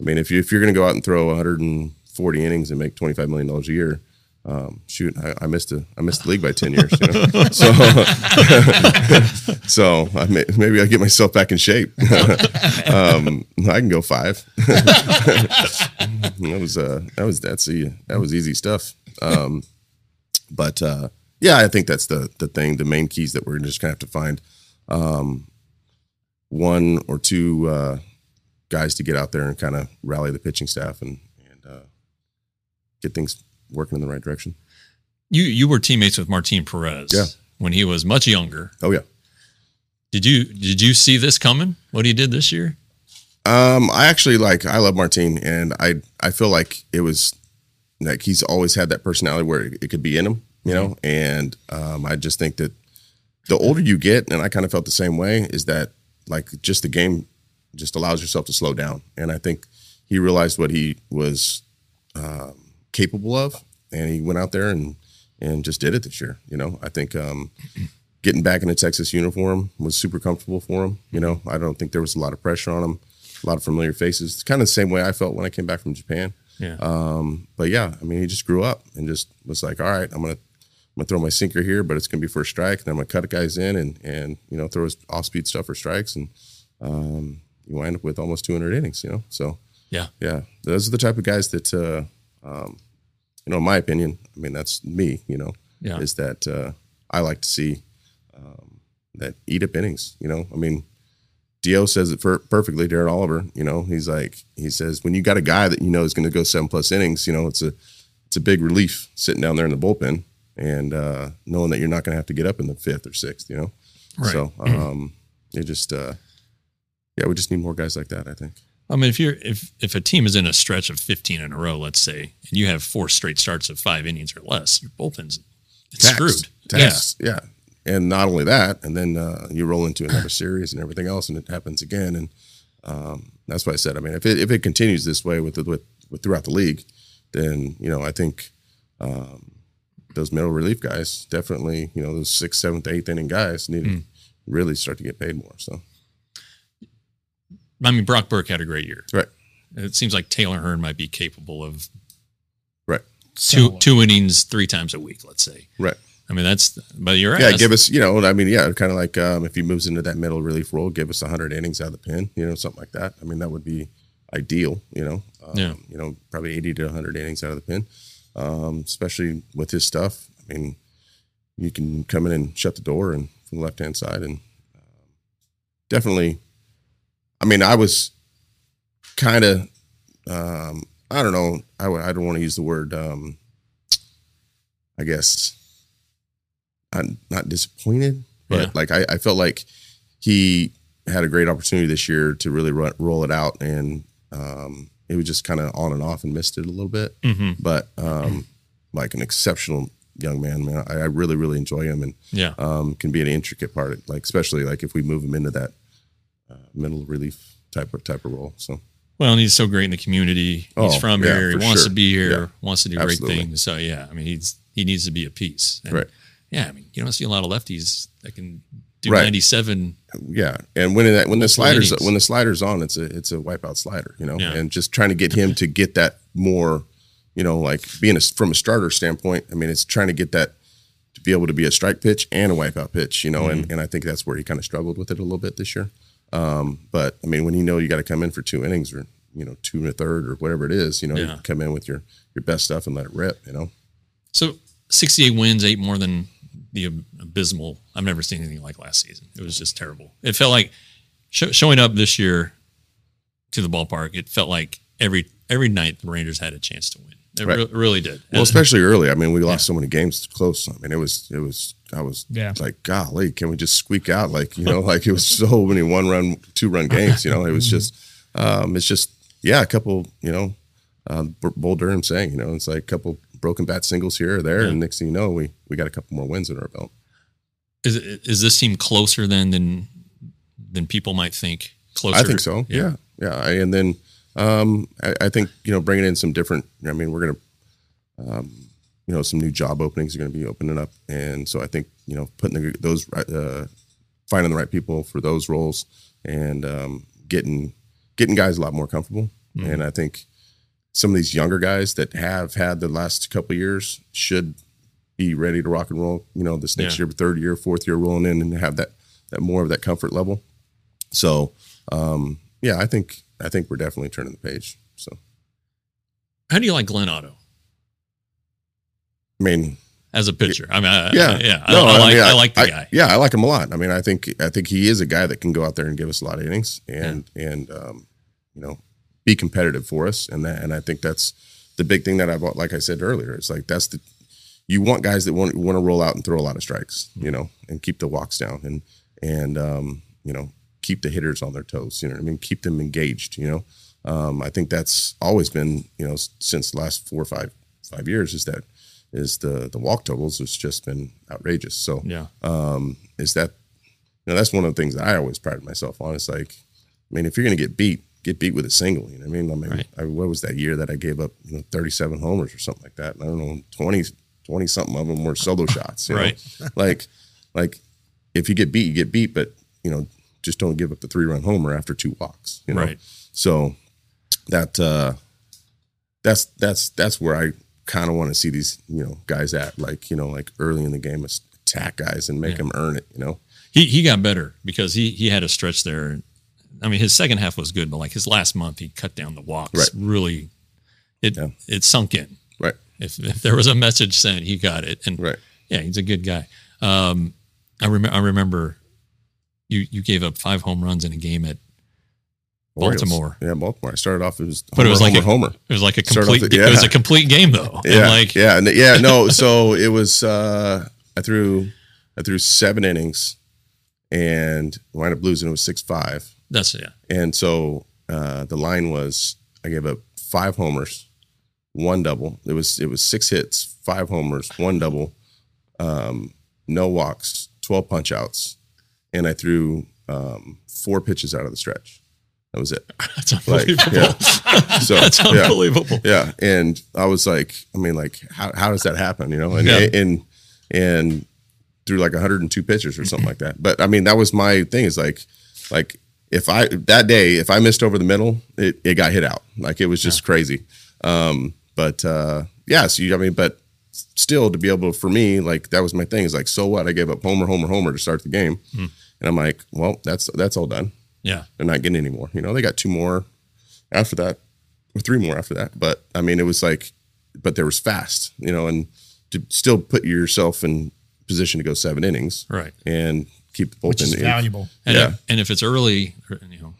I mean, if you if you're going to go out and throw 140 innings and make 25 million dollars a year. Um, shoot, I, I missed a I missed the league by ten years. You know? (laughs) so, (laughs) so I may, maybe I get myself back in shape. (laughs) um, I can go five. that was uh that was that's e that was easy stuff. Um, but uh, yeah, I think that's the the thing. The main keys that we're just gonna have to find um, one or two uh, guys to get out there and kind of rally the pitching staff and and uh, get things working in the right direction. You you were teammates with Martin Perez. Yeah. When he was much younger. Oh yeah. Did you did you see this coming? What he did this year? Um, I actually like I love Martin, and I I feel like it was like he's always had that personality where it, it could be in him, you know. And um, I just think that the older you get, and I kind of felt the same way, is that like just the game just allows yourself to slow down, and I think he realized what he was um, capable of, and he went out there and and just did it this year. You know, I think um, getting back in a Texas uniform was super comfortable for him. You know, I don't think there was a lot of pressure on him, a lot of familiar faces. It's kind of the same way I felt when I came back from Japan. Yeah. Um, but yeah, I mean, he just grew up and just was like, all right, I'm gonna I'm gonna throw my sinker here, but it's gonna be for a strike, and I'm gonna cut guys in and and you know throw his off speed stuff for strikes, and um, you wind up with almost 200 innings. You know, so Yeah. yeah, those are the type of guys that, uh, um, you know, in my opinion, I mean, that's me, you know, Yeah. is that uh, I like to see um, that eat up innings. You know, I mean, Dio says it per- perfectly. Darren Oliver, you know, he's like he says when you got a guy that you know is going to go seven plus innings, you know, it's a it's a big relief sitting down there in the bullpen and uh, knowing that you're not going to have to get up in the fifth or sixth. You know, Right. so um, it just uh, yeah, we just need more guys like that. I think. I mean, if you're if if a team is in a stretch of 15 in a row, let's say, and you have four straight starts of five innings or less, your bullpen's Taxed. screwed. Taxed. Yeah. And not only that, and then uh, you roll into another series and everything else, and it happens again. And um, that's why I said. I mean, if it if it continues this way with the, with, with throughout the league, then you know I think um, those middle relief guys definitely you know those sixth, seventh, eighth inning guys need to really start to get paid more. So I mean, Brock Burke had a great year. right, It seems like Taylor Hearn might be capable of right, two two innings three times a week. Let's say. right. I mean, that's. But you're right. Yeah, give us, you know, I mean, yeah, kind of like um, if he moves into that middle relief role, give us 100 innings out of the pen, you know, something like that. I mean, that would be ideal, you know. Um, Yeah. You know, probably 80 to 100 innings out of the pen, um, especially with his stuff. I mean, you can come in and shut the door and from the left hand side, and um, definitely. I mean, I was kind of, um, I don't know, I, w- I don't want to use the word, um, I guess, I'm not disappointed, but Yeah. like I, I felt like he had a great opportunity this year to really run, roll it out, and um, it was just kind of on and off and missed it a little bit. Mhm. But um, like an exceptional young man, man, I, I really really enjoy him and Yeah. um, can be an intricate part, of, like especially like if we move him into that uh, middle relief type of type of role. So Well, and he's so great in the community. He's Oh, from yeah, here. He wants sure. to be here. Yeah. Wants to do Absolutely. great things. So yeah, I mean, he's he needs to be a piece. And, Right. Yeah, I mean, you don't see a lot of lefties that can do Right. 97. yeah, and when that when the sliders innings. when the sliders on, it's a it's a wipeout slider, you know, Yeah. and just trying to get him to get that more, you know, like being a, from a starter standpoint. I mean, it's trying to get that to be able to be a strike pitch and a wipeout pitch, you know, Mm-hmm. and and I think that's where he kind of struggled with it a little bit this year. Um, but I mean, when you know you got to come in for two innings or you know two and a third or whatever it is, you know, Yeah. you come in with your your best stuff and let it rip, you know. So 68 wins, eight more than the abysmal. I've never seen anything like last season. It was just terrible. It felt like sh- showing up this year to the ballpark. It felt like every every night the Rangers had a chance to win. It Right. re- really did. Well, especially early. I mean, we lost so many games close. I mean, it was it was I was Yeah. like, golly, can we just squeak out? Like, you know, (laughs) like it was so many one run, two run games. You know, it was (laughs) just, um, it's just, yeah, a couple, you know, uh, Bull Durham saying, you know, it's like a couple broken bat singles here or there, and next thing you know, we we got a couple more wins in our belt. is is this team closer than than than people might think? Closer, I think so. Yeah, yeah. I, and then um, I, I think you know bringing in some different. I mean, we're gonna, um, you know, some new job openings are going to be opening up, and so I think you know putting the, those uh, finding the right people for those roles and um, getting getting guys a lot more comfortable. And I think some of these younger guys that have had the last couple of years should be ready to rock and roll. You know, this next Yeah. year, third year, fourth year, rolling in and have that that more of that comfort level. So, um, yeah, I think I think we're definitely turning the page. So, How do you like Glenn Otto I mean, as a pitcher? I mean, I, yeah, yeah. I, No, I like mean, I, like the guy. Yeah, I like him a lot. I mean, I think I think he is a guy that can go out there and give us a lot of innings and and um, you know be competitive for us. And that and I think that's the big thing that I bought. Like I said earlier, it's like that's the you want guys that want want to roll out and throw a lot of strikes, you know, and keep the walks down and and um, you know keep the hitters on their toes. You know I mean? Keep them engaged. You know, um, I think that's always been you know since the last four or five five years is that is the the walk totals has just been outrageous. So Yeah. um, is that you know that's one of the things that I always pride myself on. It's like, I mean, if you're going to get beat, get beat with a single. You know what I mean? I mean, Right. I, what was that year that I gave up you know 37 homers or something like that? And I don't know 20 20 something of them were solo (laughs) shots. you know? Right. like like if you get beat, you get beat, but you know just don't give up the three run homer after two walks. You know? Right. So that uh that's that's that's where I kind of want to see these you know guys at like you know like early in the game attack guys and make Yeah. them earn it. You know. He he got better because he he had a stretch there. I mean, his second half was good, but like his last month, he cut down the walks. Right. Really, it Yeah. it sunk in. Right. If if there was a message sent, he got it. And Right. yeah, he's a good guy. Um, I remember I remember you you gave up five home runs in a game at Orioles. Baltimore. Yeah, Baltimore. I started off it was But it was like homer, a homer. It was like a complete. the- It was a complete game though. And Yeah, like yeah, yeah. No, (laughs) so it was. uh I threw, I threw seven innings, and wound up losing. It was six five, that's yeah. and so uh the line was I gave up five homers, one double. It was it was six hits, five homers, one double, um, no walks, twelve punch outs, and I threw um, four pitches out of the stretch. That was it. (laughs) That's Like, unbelievable. yeah. (laughs) So That's unbelievable. Yeah, and I was like, I mean, like, how how does that happen? You know, and Yeah. and and through like 102 pitches or something like that. But I mean, that was my thing. Is like, like if I that day if I missed over the middle, it it got hit out. Like it was just crazy. Um, but uh, yeah, so you, I mean, but still to be able for me, like that was my thing. Is like, so what? I gave up homer, homer, homer to start the game, Hmm. and I'm like, well, that's that's all done. Yeah. They're not getting any more. You know, they got two more after that, or three more after that. But I mean, it was like, but there was fast, you know, and to still put yourself in position to go seven innings, Right. and keep the bullpen. which is valuable. And Yeah. if, and if it's early, you know,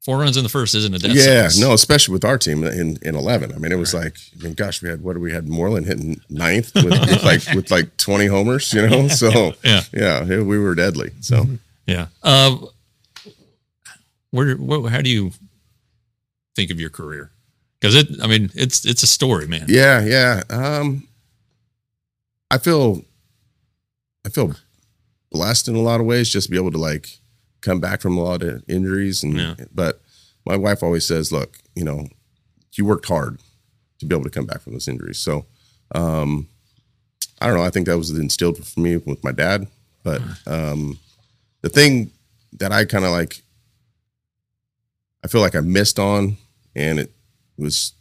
four runs in the first isn't a death Yeah, sentence. no, especially with our team in, in eleven. I mean, it was like, I mean, gosh, we had what do we had Moreland hitting ninth with, with like (laughs) with like twenty homers, you know. So Yeah. yeah, we were deadly. So Yeah. Uh, where, where, how do you think of your career? Because it, I mean, it's it's a story, man. Yeah, yeah. Um, I feel, I feel blessed in a lot of ways, just to be able to like come back from a lot of injuries, and Yeah. but my wife always says, "Look, you know, you worked hard to be able to come back from those injuries." So, um, I don't know. I think that was instilled for me with my dad, but um, the thing that I kind of like, I feel like I missed on, and it was,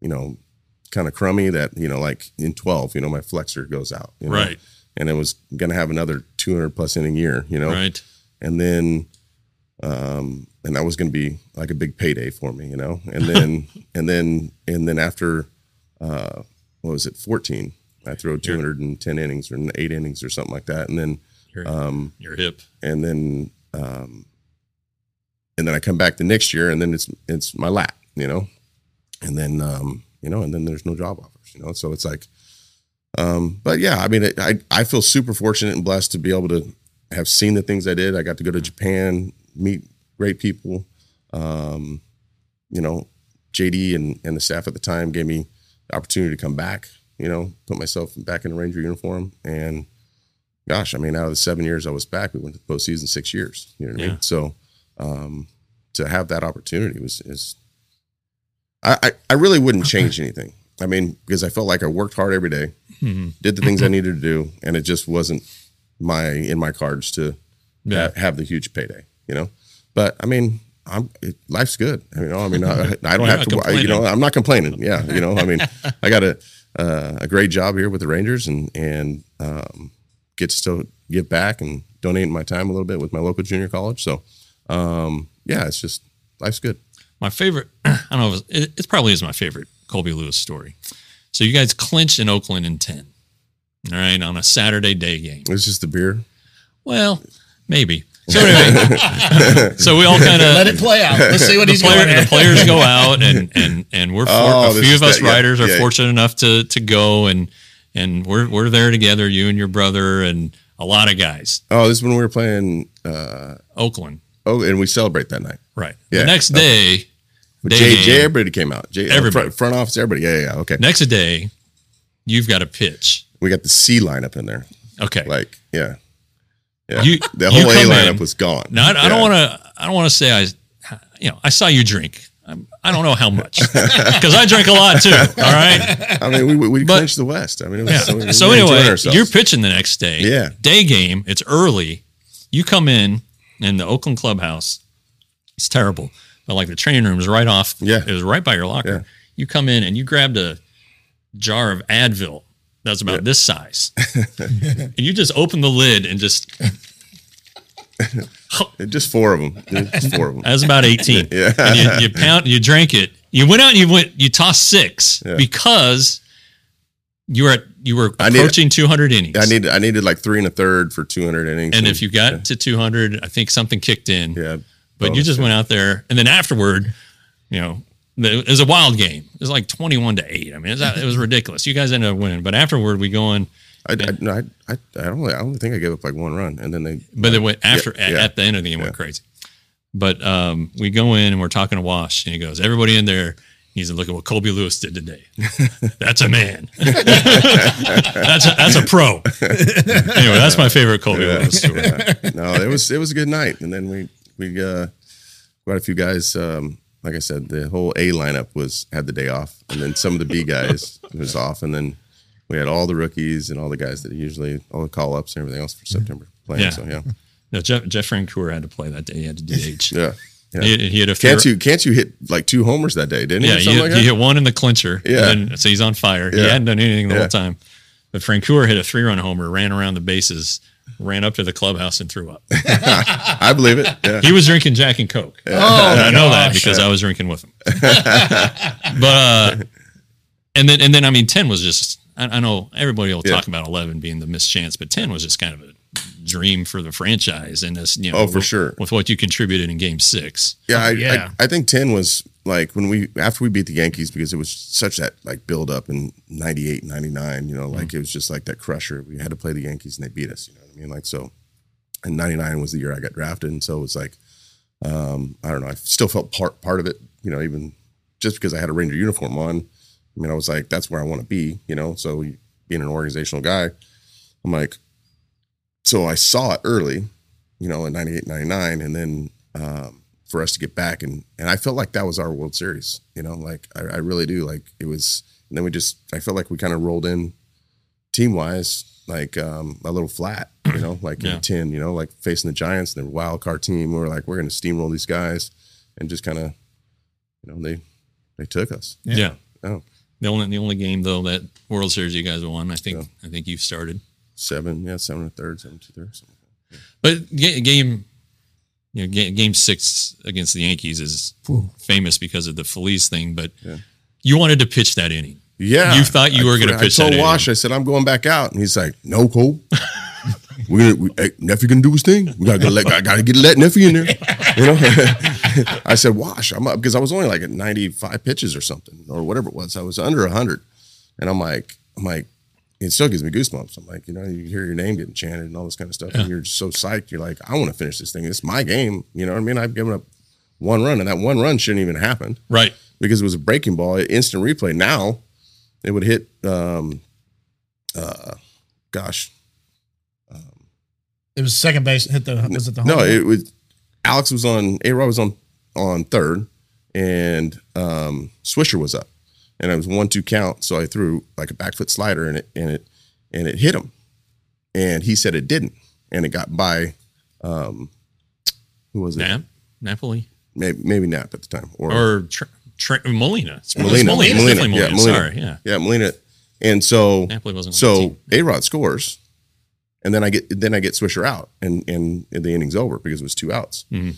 you know, kind of crummy that you know, like in twelve, you know, my flexor goes out, you know? Right. and it was going to have another 200 plus inning year, you know, Right. and then, um, and that was going to be like a big payday for me, you know, and then, (laughs) and then, and then after, uh, what was it, 14, I throw 210 innings or eight innings or something like that, and then, Your, um, your hip. and then, um, and then I come back the next year, and then it's it's my lap, you know, and then um, you know, and then there's no job offers, you know, so it's like, um, but yeah, I mean, it, I I feel super fortunate and blessed to be able to have seen the things I did. I got to go to Japan, meet great people, um, you know, JD and and the staff at the time gave me the opportunity to come back, you know, put myself back in a Ranger uniform and gosh, I mean, out of the seven years I was back, we went to the postseason six years. You know what I mean? So um, to have that opportunity was is I, I I really wouldn't change anything. I mean, because I felt like I worked hard every day, Mhm. did the things I needed to do, and it just wasn't my in my cards to Yeah. ha- have the huge payday. You know, but I mean. I'm it, life's good. I mean, I mean, I, (laughs) I don't have to. You know. I'm not complaining. Yeah, you know, I mean, (laughs) I got a uh, a great job here with the Rangers, and and um, get to still give back and donate my time a little bit with my local junior college. So, um, yeah, it's just life's good. My favorite, (clears throat) I don't know, if it's- it, it probably is my favorite Colby Lewis story. So you guys clinched in Oakland in 10, all right, on a Saturday day game. It's just the beer. Well, maybe. (laughs) So anyway, (laughs) so we all kind of Let it play out. Let's see what the, he's player- going the players go (laughs) out and and and we're for, Oh, a few of us that- yeah, riders are yeah. fortunate enough to to go and and we're we're there together, you and your brother and a lot of guys. Oh, this is when we were playing. Uh, Oakland, oh, and we celebrate that night. right? Yeah. The next day, But day Jay, game, Jay, everybody came out. Jay, uh, Everybody. front, front office, everybody. Yeah, yeah, yeah. Okay. next day, you've got a pitch. We got the C lineup in there. Okay, Like, yeah, yeah. You- the whole A lineup in. was gone. Now I, I don't want to. I don't want to say I. You know, I saw you drink. I'm, I don't know how much (laughs) because I drink a lot too. All right. I mean, we we, we But- clinched the West. I mean, it was Yeah. so, we So anyway, you're pitching the next day. Yeah. Day game. It's early. You come in in the Oakland clubhouse. It's terrible, but like the training room is right off. Yeah. It was right by your locker. Yeah. You come in and you grabbed a jar of Advil that's about this size, (laughs) and you just open the lid and just. (laughs) just four of them. Just four of them. That's about 18. (laughs) Yeah. And you, you pound, you drank it. You went out and you went, you tossed six Yeah. because you were at, you were approaching 200 innings. I needed I needed like three and a third for 200 innings. and if you got to 200, I think something kicked in. yeah, but you just yeah. went out there, and then afterward, you know, it was a wild game. It was like 21 to eight. I mean, it was, it was ridiculous. You guys ended up winning, but afterward, we go in, I, I, no, I, I, I don't I don't think I gave up like one run, and then they. but then went after Yeah, at, yeah. at the end of the game went crazy. But um, we go in and we're talking to Wash, and he goes, "Everybody in there." He's like, look at what Colby Lewis did today. (laughs) That's a man. (laughs) that's a, that's a pro. (laughs) anyway, that's my favorite Colby Lewis story. no, it was it was a good night, and then we we uh, quite a few guys. Um, like I said, the whole A lineup was had the day off, and then some of the B guys was off, and then we had all the rookies and all the guys that usually all the call ups and everything else for September playing. Yeah. So yeah, No, Jeff Jeff Francoeur had to play that day. He had to DH. yeah. Yeah. He, he had a few, Can't you can't you hit like two homers that day? Didn't Yeah, he? Or he, hit, like he hit one in the clincher. Yeah. and then- so he's on fire. He hadn't done anything the Yeah. whole time. But Francoeur hit a three run homer, ran around the bases, ran up to the clubhouse and threw up. (laughs) I believe it. Yeah. He was drinking Jack and Coke. Oh, (laughs) I know that gosh. because I was drinking with him. (laughs) but uh, and then and then I mean ten was just I, I know everybody will Yeah. talk about eleven being the missed chance, but ten was just kind of a dream for the franchise and this you know Oh, for with- sure. with what you contributed in Game Six. Yeah, I, yeah. I, I think ten was like when we after we beat the Yankees because it was such that like build up in 98, 99, you know, Mm-hmm. like it was just like that crusher. We had to play the Yankees and they beat us, you know what I mean? Like so and 99 was the year I got drafted and so it was like um I don't know, I still felt part part of it, you know, even just because I had a Ranger uniform on. I mean, I was like that's where I want to be, you know. So being an organizational guy, I'm like so I saw it early, you know, in 98, 99 and then um for us to get back and and I felt like that was our World Series. You know, like I, I really do. Like it was, and then we just I felt like we kind of rolled in team wise, like um a little flat. You know, (clears throat) like Yeah. in ten. You know, like facing the Giants and their wild card team. We were like, we're going to steamroll these guys, and just kind of, you know, they they took us. Yeah. Oh, The only the only game though that World Series you guys won, I think I think you've started. Seven, yeah, seven and a third, seven two thirds. But game, you know, game, game six against the Yankees is famous because of the Feliz thing. But Yeah. you wanted to pitch that inning. Yeah, You thought you I- were gonna pitch. I told that inning. Wash, I said I'm going back out, and he's like, "No, Cole, (laughs) we're gonna we, hey, nephew gonna do his thing. We gotta let, I gotta get let nephew in there." You know, (laughs) I said, "Wash, I'm up," because I was only like at 95 pitches or something, or whatever it was. I was under 100, and I'm like, I'm like, it still gives me goosebumps. I'm like, you know, you hear your name getting chanted and all this kind of stuff, and you're just so psyched. You're like, I want to finish this thing. It's my game. You know what I mean? I've given up one run, and that one run shouldn't even happen Right. because it was a breaking ball, instant replay. Now it would hit, um, uh, gosh, It was second base. Hit the was it the home no, it was Alex was on, A Rod was on on third, and um, Swisher was up, and it was one two count. So I threw like a back foot slider, and it and it and it hit him, and he said it didn't, and it got by, um, who was it? Nap, Napoli, Maybe, maybe Nap at the time, or Tr- Tr- Molina. Molina, Molina. It's definitely yeah, Molina. Molina. Sorry. Yeah. yeah, Molina, and so Napoli wasn't so. A Rod scores, and then I get then I get Swisher out, and and the inning's over because it was two outs. Mm-hmm.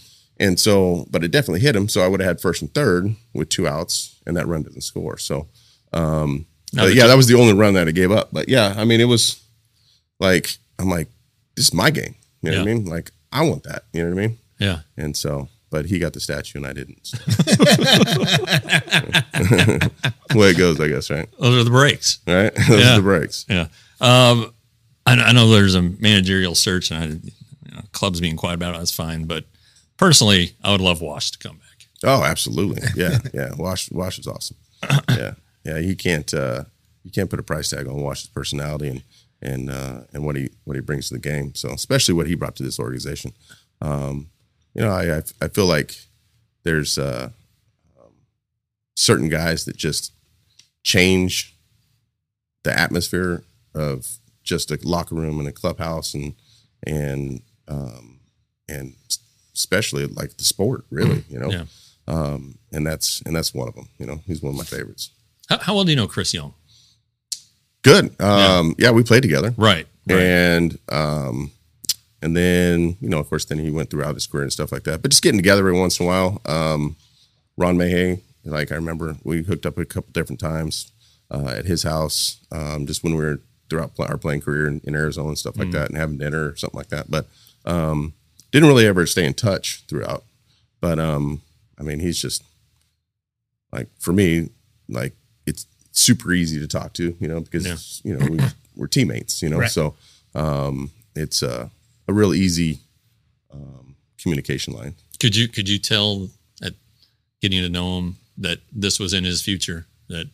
And so, but it definitely hit him. So I would have had first and third with two outs, and that run doesn't score. So, um, yeah, that was the only run that I gave up. But yeah, I mean, it was like I'm like, this is my game. You know what I mean? Like I want that. You know what I mean? Yeah. And so, but he got the statue and I didn't. So. (laughs) (laughs) Way it goes, I guess, right? Those are the breaks. Right? (laughs) Those Yeah. are the breaks. Yeah. Um, I, I know there's a managerial search, and I, you know, clubs being quiet about it. That's fine. But personally, I would love Wash to come back. Oh, absolutely. Yeah, (laughs) yeah. Wash Wash is awesome. (clears throat) Yeah, yeah. You can't uh, you can't put a price tag on Wash's personality and and uh, and what he what he brings to the game. So especially what he brought to this organization. Um, you know, I I, I feel like there's uh, um, certain guys that just change the atmosphere of just a locker room and a clubhouse and and um, and especially like the sport, really. You know Yeah. um, and that's and that's one of them. You know, he's one of my favorites. How, how well do you know Chris Young? Good. Um, yeah. we played together, Right. Right. and um, and then you know, of course, then he went throughout his career and stuff like that. But just getting together every once in a while. Um, Ron Mahay, like I remember, we hooked up a couple different times uh, at his house, um, just when we were throughout our playing career in, in Arizona and stuff like that, and having dinner or something like that. But um, didn't really ever stay in touch throughout. But um, I mean, he's just like for me, like it's super easy to talk to, you know, because you know we, (coughs) we're teammates, you know, Right. so um, it's uh, a real easy um, communication line. Could you could you tell at getting to know him that this was in his future? That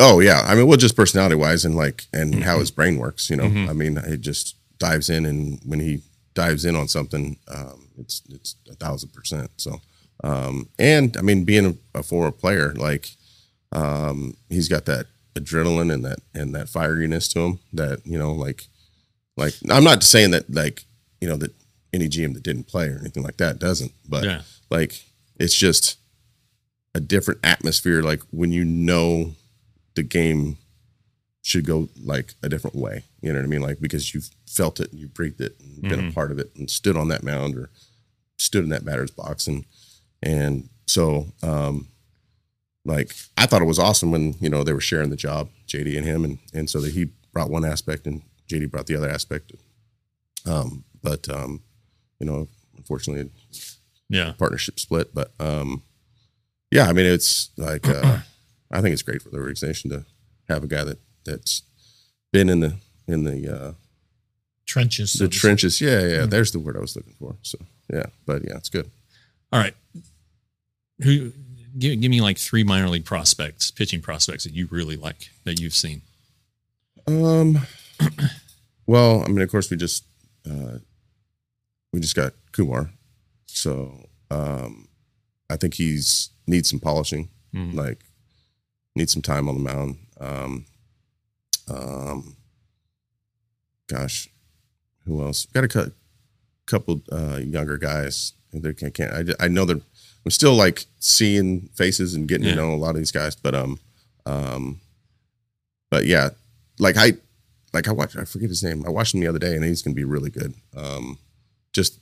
Oh yeah, I mean, well, just personality wise and like and Mm-hmm. how his brain works, you know. I mean, it just dives in, and when he dives in on something, um, it's it's a thousand percent. So, um, and I mean, being a, a former player, like um, he's got that adrenaline and that and that fieriness to him that you know, like like I'm not saying that like you know that any GM that didn't play or anything like that doesn't, but Yeah. like it's just a different atmosphere. Like when you know the game should go like a different way. You know what I mean? Like because you've felt it, and you breathed it, and been a part of it, and stood on that mound or stood in that batter's box, and and so um, like I thought it was awesome when you know they were sharing the job, JD and him, and and so that he brought one aspect and JD brought the other aspect. Um, but um, you know, unfortunately, Yeah. partnership split. But um, yeah, I mean, it's like uh, (clears throat) I think it's great for the organization to have a guy that that's been in the in the uh, Trenches. the trenches. Yeah, yeah, there's the word I was looking for. So yeah, but yeah, it's good. All right. Who give, give me like three minor league prospects, pitching prospects that you really like that you've seen. Um, (clears throat) well, I mean, of course, we just uh, we just got Kumar, so um, I think he's needs some polishing, Mhm. like needs some time on the mound. Um, um, gosh, who else? Got a cou- couple uh, younger guys. They can't. can't I, I know that I'm still like seeing faces and getting Yeah. to know a lot of these guys, but um, um, but yeah, like I, like I watched. I forget his name. I watched him the other day, and he's gonna be really good. Um, just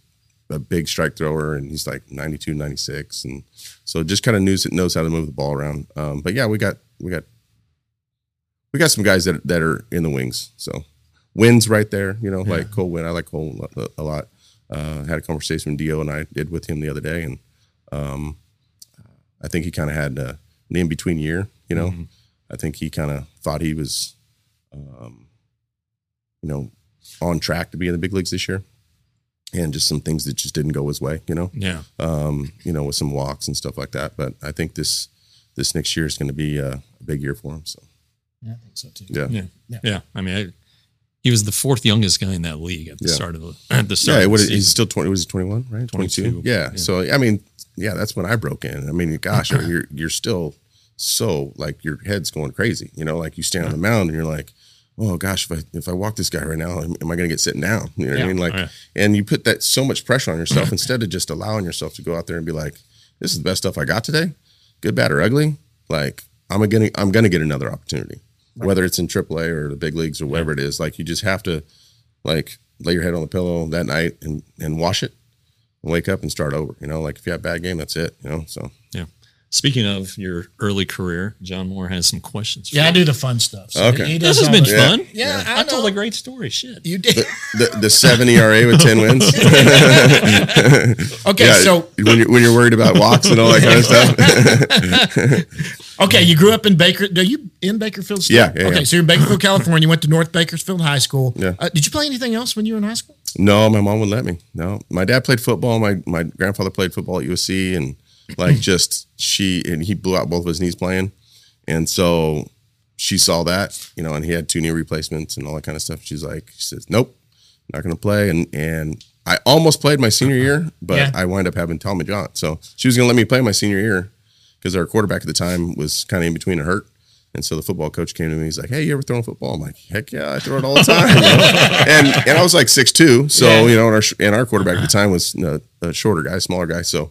a big strike thrower, and he's like 92, 96, and so just kind of knows knows how to move the ball around. Um, but yeah, we got we got we got some guys that that are in the wings. So wins right there, you know, like Cole Winn. I like Cole a, a lot. Uh, had a conversation with Dio and I did with him the other day, and um, I think he kind of had uh, an in between year. You know, I think he kind of thought he was, um, you know, on track to be in the big leagues this year, and just some things that just didn't go his way. You know, Yeah. um, you know, with some walks and stuff like that. But I think this this next year is going to be a, a big year for him. So Yeah, I think so too. yeah, Yeah. Yeah. Yeah. I mean, I, he was the fourth youngest guy in that league at the Yeah. start of the (clears throat) at the start. yeah. of the he's still twenty? Was he twenty one? Right, twenty two. 22. Yeah. Yeah. So I mean, yeah, that's when I broke in. I mean, gosh, you're you're still so like your head's going crazy. You know, like you stand on the mound and you're like. Oh gosh! If I if I walk this guy right now, am, am I going to get sitting down? You know what Yeah. I mean? Like, Oh, yeah. and you put that so much pressure on yourself (clears throat) instead of just allowing yourself to go out there and be like, "This is the best stuff I got today, good, bad, or ugly." Like, I'm gonna I'm gonna get another opportunity, whether it's in AAA or the big leagues or whatever it is. Like, you just have to like lay your head on the pillow that night and and wash it, and wake up and start over. You know, like if you have a bad game, that's it. You know, so Yeah. Speaking of your early career, John Moore has some questions. for Yeah, I do the fun stuff. So Okay. he This has been the- Yeah. fun. Yeah, I, I told a great story. Shit. You did. the the seven ERA with ten wins. (laughs) Okay, yeah, so when you're when you're worried about walks and all that kind of stuff. okay, you grew up in Baker. Are you in Bakersfield? Still? Yeah, yeah, Okay, yeah. so you're in Bakersfield, California. You went to North Bakersfield High School. Yeah. Uh, did you play anything else when you were in high school? No, my mom wouldn't let me. No, my dad played football. My my grandfather played football at USC, and like just she and he blew out both of his knees playing, and so she saw that, you know, and he had two knee replacements and all that kind of stuff. She's like, she says, "Nope, not going to play." And and I almost played my senior year, but Yeah. I wind up having Tommy John. So she was going to let me play my senior year because our quarterback at the time was kind of in between a hurt. And so the football coach came to me. He's like, "Hey, you ever thrown football?" I'm like, "Heck yeah, I throw it all the time." you (laughs) know? And and I was like six two, so Yeah. you know, and our and our quarterback at the uh-huh. time was a, a shorter guy, smaller guy. So,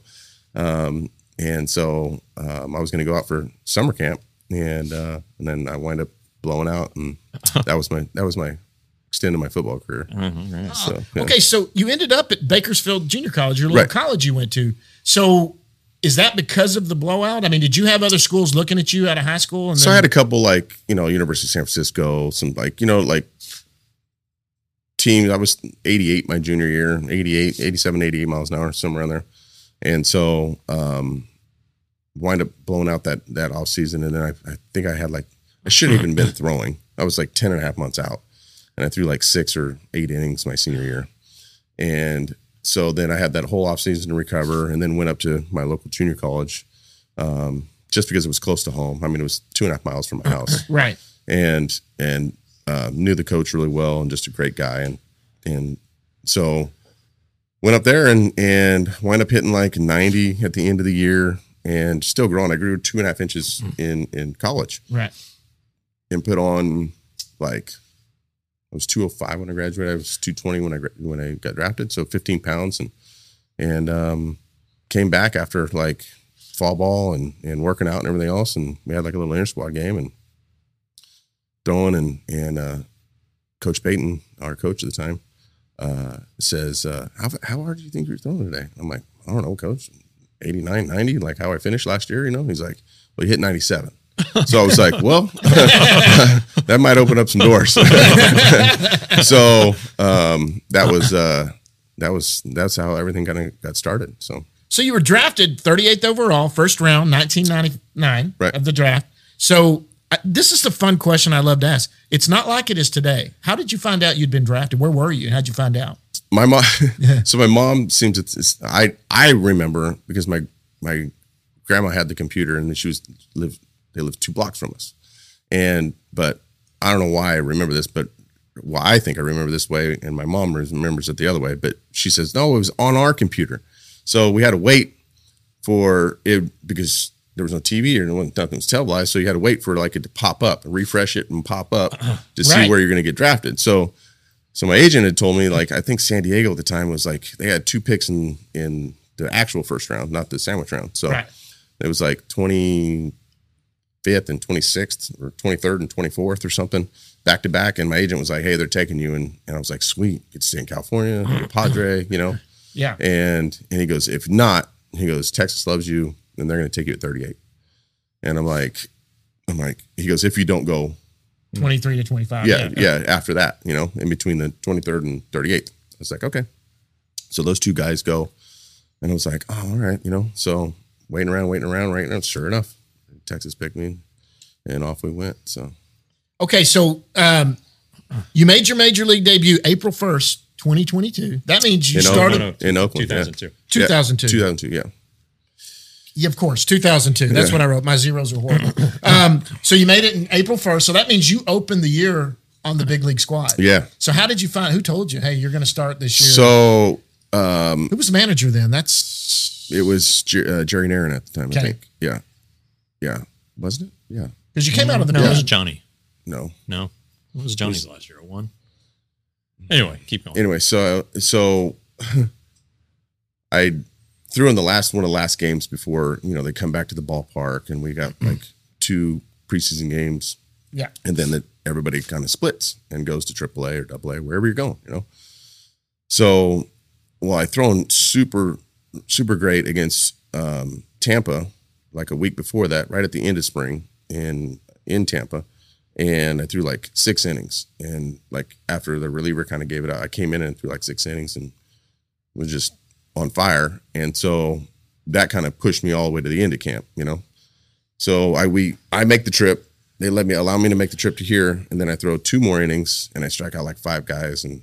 um, and so um, I was going to go out for summer camp, and uh, and then I wind up blowing out, and (laughs) that was my that was my extent of my football career. So yeah. Okay, so you ended up at Bakersfield Junior College, your little Right. college you went to. So is that because of the blowout? I mean, did you have other schools looking at you out of high school? And So I had a couple like, you know, University of San Francisco, some like, you know, like teams. I was 88 my junior year, 88, 87, 88 miles an hour, somewhere around there. And so um wind up blowing out that that off season. And then I, I think I had like I shouldn't even been (laughs) throwing. I was like 10 and a half months out. And I threw like six or eight innings my senior year. And so then I had that whole off season to recover and then went up to my local junior college um, just because it was close to home. I mean, it was two and a half miles from my (laughs) house right. and, and uh, knew the coach really well and just a great guy. And, and so went up there and and wound up hitting like 90 at the end of the year and still growing. I grew two and a half inches in in college Right. and put on like I was 205 when I graduated. I was 220 when I when I got drafted, so 15 pounds and and um, came back after like fall ball and and working out and everything else, and we had like a little inter squad game and throwing and and uh, Coach Payton, our coach at the time, uh, says, uh, "How how hard do you think you're throwing today?" I'm like, "I don't know, Coach, 89, 90, like how I finished last year." You know, he's like, "Well, you hit 97." (laughs) So I was like, well, (laughs) that might open up some doors. (laughs) so um, that was uh, that was that's how everything kind of got started. So So you were drafted 38th overall, first round, 1999 Right. of the draft. So this is the fun question I love to ask. It's not like it is today. How did you find out you'd been drafted? Where were you? How'd you find out? my mom, (laughs) so my mom seemed to. I I remember because my my grandma had the computer and she was lived they lived two blocks from us, and but I don't know why I remember this, but well, I think I remember this way, and my mom remembers it the other way. But she says no, it was on our computer, so we had to wait for it because there was no TV or no one- nothing was televised, so you had to wait for like it to pop up, refresh it, and pop up uh-huh. to see Right. where you're going to get drafted. So, so my agent had told me like I think San Diego at the time was like they had two picks in in the actual first round, not the sandwich round. So Right. it was like twenty fifth and twenty sixth or twenty third and twenty fourth or something back to back. And my agent was like, "Hey, they're taking you," and and I was like, "Sweet, get to stay in California, (clears throat) Padre," you know. Yeah. And and he goes, if not, he goes, Texas loves you, and they're going to take you at 38. And I'm like, I'm like, he goes, if you don't go, 23 to 25. yeah, yeah, after that, you know, in between the 23rd and 38th. I was like, okay. So those two guys go, and I was like, oh, all right, you know. So waiting around, waiting around, right now, sure enough, Texas picked me, and off we went. So Okay, so um, you made your major league debut April 1st, 2022. That means you In started Oakland. in Oakland, yeah. 2002. 2002. 2002, yeah. Yeah, of course, 2002. That's Yeah. what I wrote. My zeros are horrible. (clears throat) um, so you made it in April 1st. So that means you opened the year on the big league squad. Yeah. So how did you find? Who told you? Hey, you're going to start this year. So um, who was the manager then? That's it was Jer- uh, Jerry Narron at the time, Okay. I think. Yeah. Yeah. Wasn't it? Yeah. because you came out of the No, it was. Johnny. No. No, what was Johnny's last year? A one. Anyway, keep going. anyway, so so (laughs) I threw in the last one of the last games before you know they come back to the ballpark, and we got like two preseason games, Yeah. and then the, everybody kind of splits and goes to AAA or AA, wherever you're going, you know. So, well, I thrown super super great against um, Tampa like a week before that, right at the end of spring in in Tampa, and I threw like six innings. And like after the reliever kind of gave it out, I came in and threw like six innings and was just on fire. And so that kind of pushed me all the way to the end of camp, you know. So I we I make the trip. They let me allow me to make the trip to here, and then I throw two more innings and I strike out like five guys, and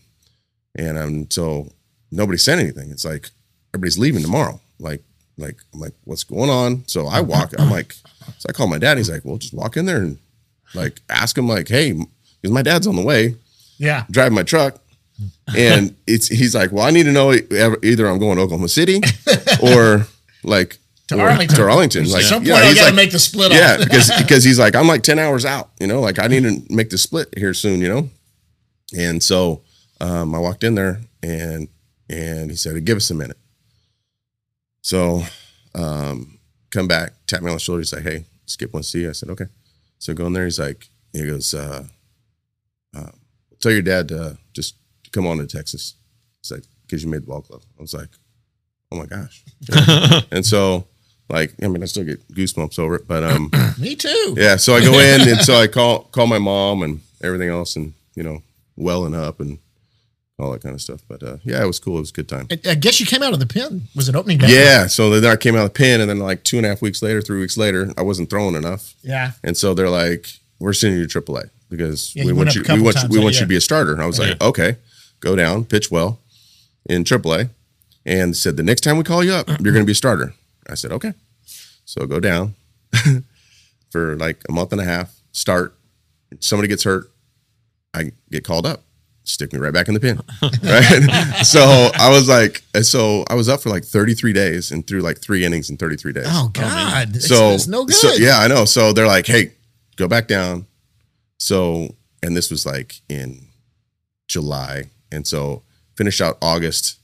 and um so nobody said anything. It's like everybody's leaving tomorrow. Like like I'm like what's going on? So I walk. I'm like so I call my dad. He's like, well, just walk in there and like ask him like, hey, because my dad's on the way Yeah. driving my truck. And it's he's like, well, I need to know either I'm going to Oklahoma City or like To Arlington. To Arlington. Like, At some point, yeah, I he's got to like- make the split yeah, because because he's like, I'm like 10 hours out, you know, like I need to make the split here soon, you know? And so um, I walked in there and and he said, give us a minute. So um, come back, tap me on the shoulder. He's like, hey, skip one C. I said, okay. So go in there. He's like, he goes, uh, uh, tell your dad to just come on to Texas. It's like, because you made the ball club. I was like, oh my gosh. (laughs) and so, like, I mean, I still get goosebumps over it, but um, (clears throat) Me too. yeah. So I go (laughs) in and so I call call my mom and everything else, and you know, welling up and all that kind of stuff. But uh, yeah, it was cool. It was a good time. I, I guess you came out of the pen. Was it opening day? Yeah. So then I came out of the pen, and then like two and a half weeks later, three weeks later, I wasn't throwing enough, Yeah. and so they're like, "We're sending you to AAA because Yeah, we you went want you, we want you, times we that want you to be a starter." And I was like, "Okay, go down, pitch well in AAA," and said, "The next time we call you up, you're going to be a starter." I said, "Okay." So go down (laughs) for like a month and a half. Start. Somebody gets hurt. I get called up, stick me right back in the pen. (laughs) Right. so I was like, so I was up for like 33 days and threw like three innings in 33 days. Oh, oh God, it's, so it's no good. so- yeah, I know. So they're like, hey, go back down. So and this was like in July, and so finished out August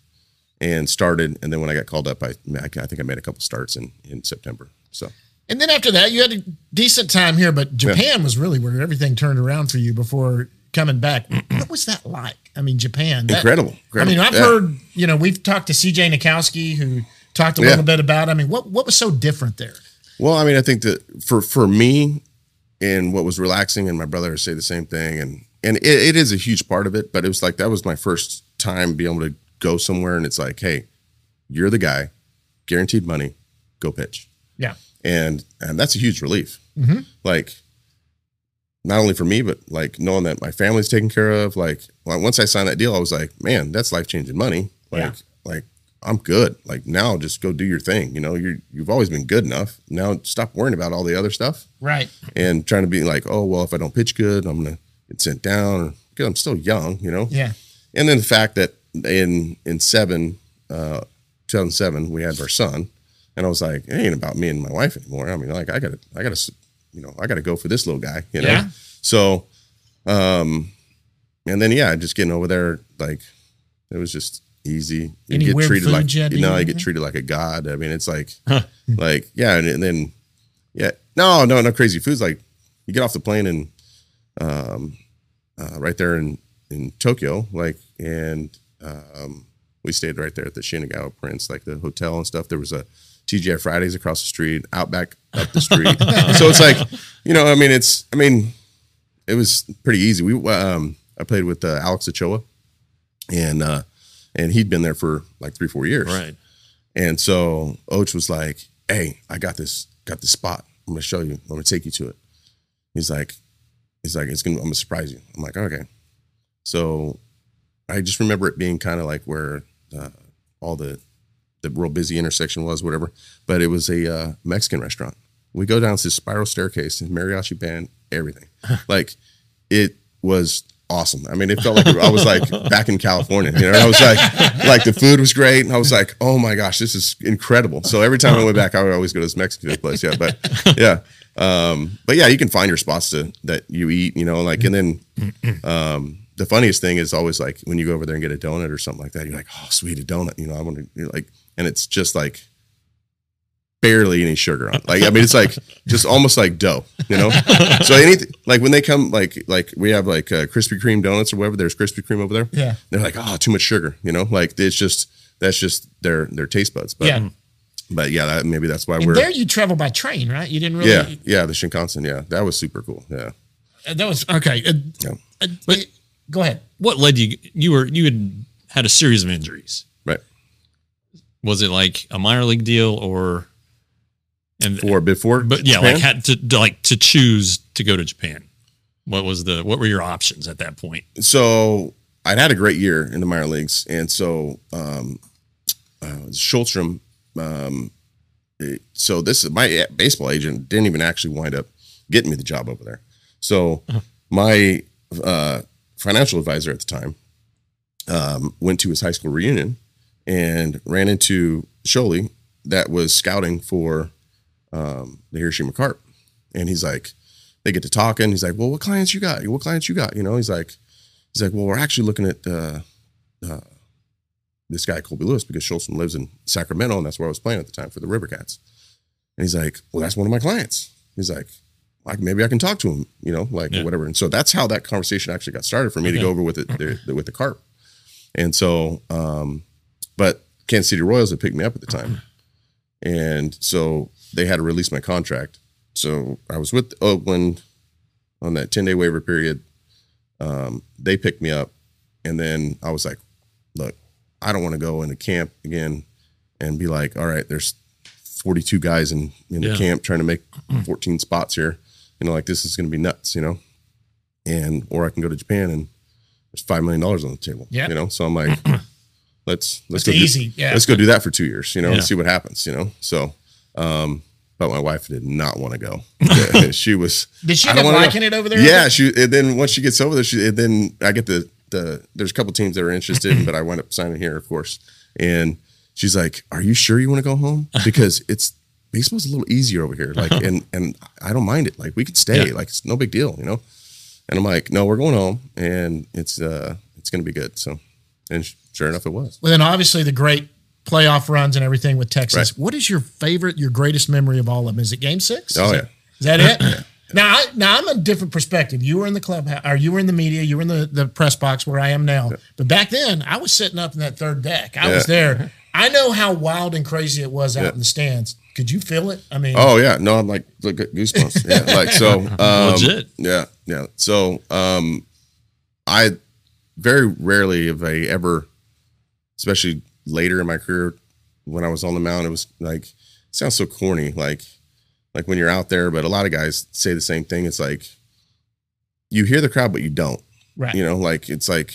and started, and then when I got called up, I I think I made a couple starts in in September. So And then after that, you had a decent time here, but Japan was really where everything turned around for you before coming back. what was that like? I mean, Japan. that- incredible. I mean. I've Yeah. heard, you know, we've talked to CJ Nitkowski who talked a Yeah. little bit about, I mean, what, what was so different there? Well, I mean, I think that for for me, and what was relaxing, and my brother would say the same thing, and and it, it is a huge part of it. But it was like that was my first time being able to go somewhere, and it's like, hey, you're the guy, guaranteed money, go pitch, Yeah. and and that's a huge relief. Mm-hmm. Like, not only for me, but like knowing that my family's taken care of. Like, once I signed that deal, I was like, man, that's life changing money. Like, Yeah. like I'm good. Like now, just go do your thing. You know, you you've always been good enough. Now, stop worrying about all the other stuff Right. and trying to be like, oh well, if I don't pitch good, I'm gonna get sent down because I'm still young. You know. Yeah. And then the fact that in in seven, uh, 2007, we had our son, and I was like, it ain't about me and my wife anymore. I mean, like I gotta, I gotta, you know, I gotta go for this little guy. You know. Yeah. So, um, and then yeah, just getting over there, like it was just easy. You Any get treated like you you know, I get treated like a god. I mean, it's like, like yeah, and, and then yeah, no, no, no crazy foods. Like you get off the plane and um, uh, right there in in Tokyo, like, and um, we stayed right there at the Shinagawa Prince, like the hotel and stuff. There was a TGI Fridays across the street, Outback up the street. (laughs) so it's like, you know, I mean, it's, I mean, it was pretty easy. We, um, I played with uh, Alex Ochoa, and uh, and he'd been there for like three, four years, Right. and so Oach was like, "Hey, I got this, got this spot. I'm gonna show you. I'm gonna take you to it." He's like, "He's like, it's gonna. I'm gonna surprise you." I'm like, "Okay." So I just remember it being kind of like where uh, all the the real busy intersection was, whatever. But it was a uh, Mexican restaurant. We go down this spiral staircase and mariachi band, everything. (laughs) like it was awesome. I mean, it felt like I was like back in California. You know, I was like, like the food was great, and I was like, oh my gosh, this is incredible. So every time I went back, I would always go to this Mexican place. Yeah, but yeah, um, but yeah, you can find your spots to that you eat. You know, like and then um, the funniest thing is always like when you go over there and get a donut or something like that. You're like, oh, sweet a donut. You know, I want to you're like, and it's just like barely any sugar on. it. Like I mean, it's like just almost like dough, you know. so anything like when they come, like like we have like uh, Krispy Kreme donuts or whatever. There's Krispy Kreme over there. Yeah. they're like, oh, too much sugar, you know. Like it's just that's just their their taste buds. But Yeah. But yeah, that, maybe that's why And we're there you travel by train, right? You didn't really. yeah yeah the Shinkansen. Yeah, that was super cool. Yeah. Uh, That was okay. Uh, Yeah. uh, but go ahead. What led you? You were you had had a series of injuries. Right. Was it like a minor league deal or? And For before, but yeah, Japan? like had to, to like to choose to go to Japan. What was the what were your options at that point? so I'd had a great year in the minor leagues, and so um, uh, Schultram. Um, it- so this is my baseball agent didn't even actually wind up getting me the job over there. So my uh, financial advisor at the time um, went to his high school reunion and ran into Sholey that was scouting for um, the Hiroshima Carp, and he's like, they get to talking. He's like, well, what clients you got? What clients you got? You know, he's like, he's like, well, we're actually looking at uh, uh, this guy Colby Lewis because Schultzman lives in Sacramento, and that's where I was playing at the time for the River Cats. And he's like, well, that's one of my clients. He's like, like maybe I can talk to him, you know, like Yeah. whatever. And so that's how that conversation actually got started for me to go over with it the, the, with the carp. And so, um, but Kansas City Royals had picked me up at the time, and so they had to release my contract. So I was with Oakland on that 10 day waiver period. Um, they picked me up, and then I was like, I don't want to go into camp again and be like, all right, there's 42 guys in, in Yeah. the camp trying to make 14 spots here. You know, like this is going to be nuts, you know? And, or I can go to Japan and there's $5 million on the table, Yeah. you know? So I'm like, (clears throat) let's, let's go. do- easy, yeah. Let's go do that for two years, you know, Yeah. and see what happens, you know? So, um, but my wife did not want to go. (laughs) She was. Did she end up liking it over there? Yeah, she. And then once she gets over there, she. And then I get to the there's a couple teams that are interested, (laughs) but I went up signing here, of course. And she's like, "Are you sure you want to go home? (laughs) Because it's baseball's a little easier over here. Like, (laughs) and and I don't mind it. Like, we could stay. Yeah. Like, it's no big deal, you know." And I'm like, "No, we're going home, and it's uh it's gonna be good." So, and sh- sure enough, it was. Well, then obviously the great playoff runs and everything with Texas. Right. What is your favorite, your greatest memory of all of them? Is it Game Six? Oh is yeah. Is that it? (clears throat) Now, I, now I'm a different perspective. You were in the club, or you were in the media, you were in the, the press box where I am now. But back then, I was sitting up in that third deck. I was there. I know how wild and crazy it was out Yeah. in the stands. Could you feel it? I mean, Oh yeah, no, I'm like look at goosebumps. (laughs) Yeah, like so. Um, (laughs) Legit. Yeah, yeah. So, um, I very rarely have I ever, especially later in my career, when I was on the mound, it was like it sounds so corny, like like when you're out there. But a lot of guys say the same thing. It's like you hear the crowd, but you don't. right. You know, like it's like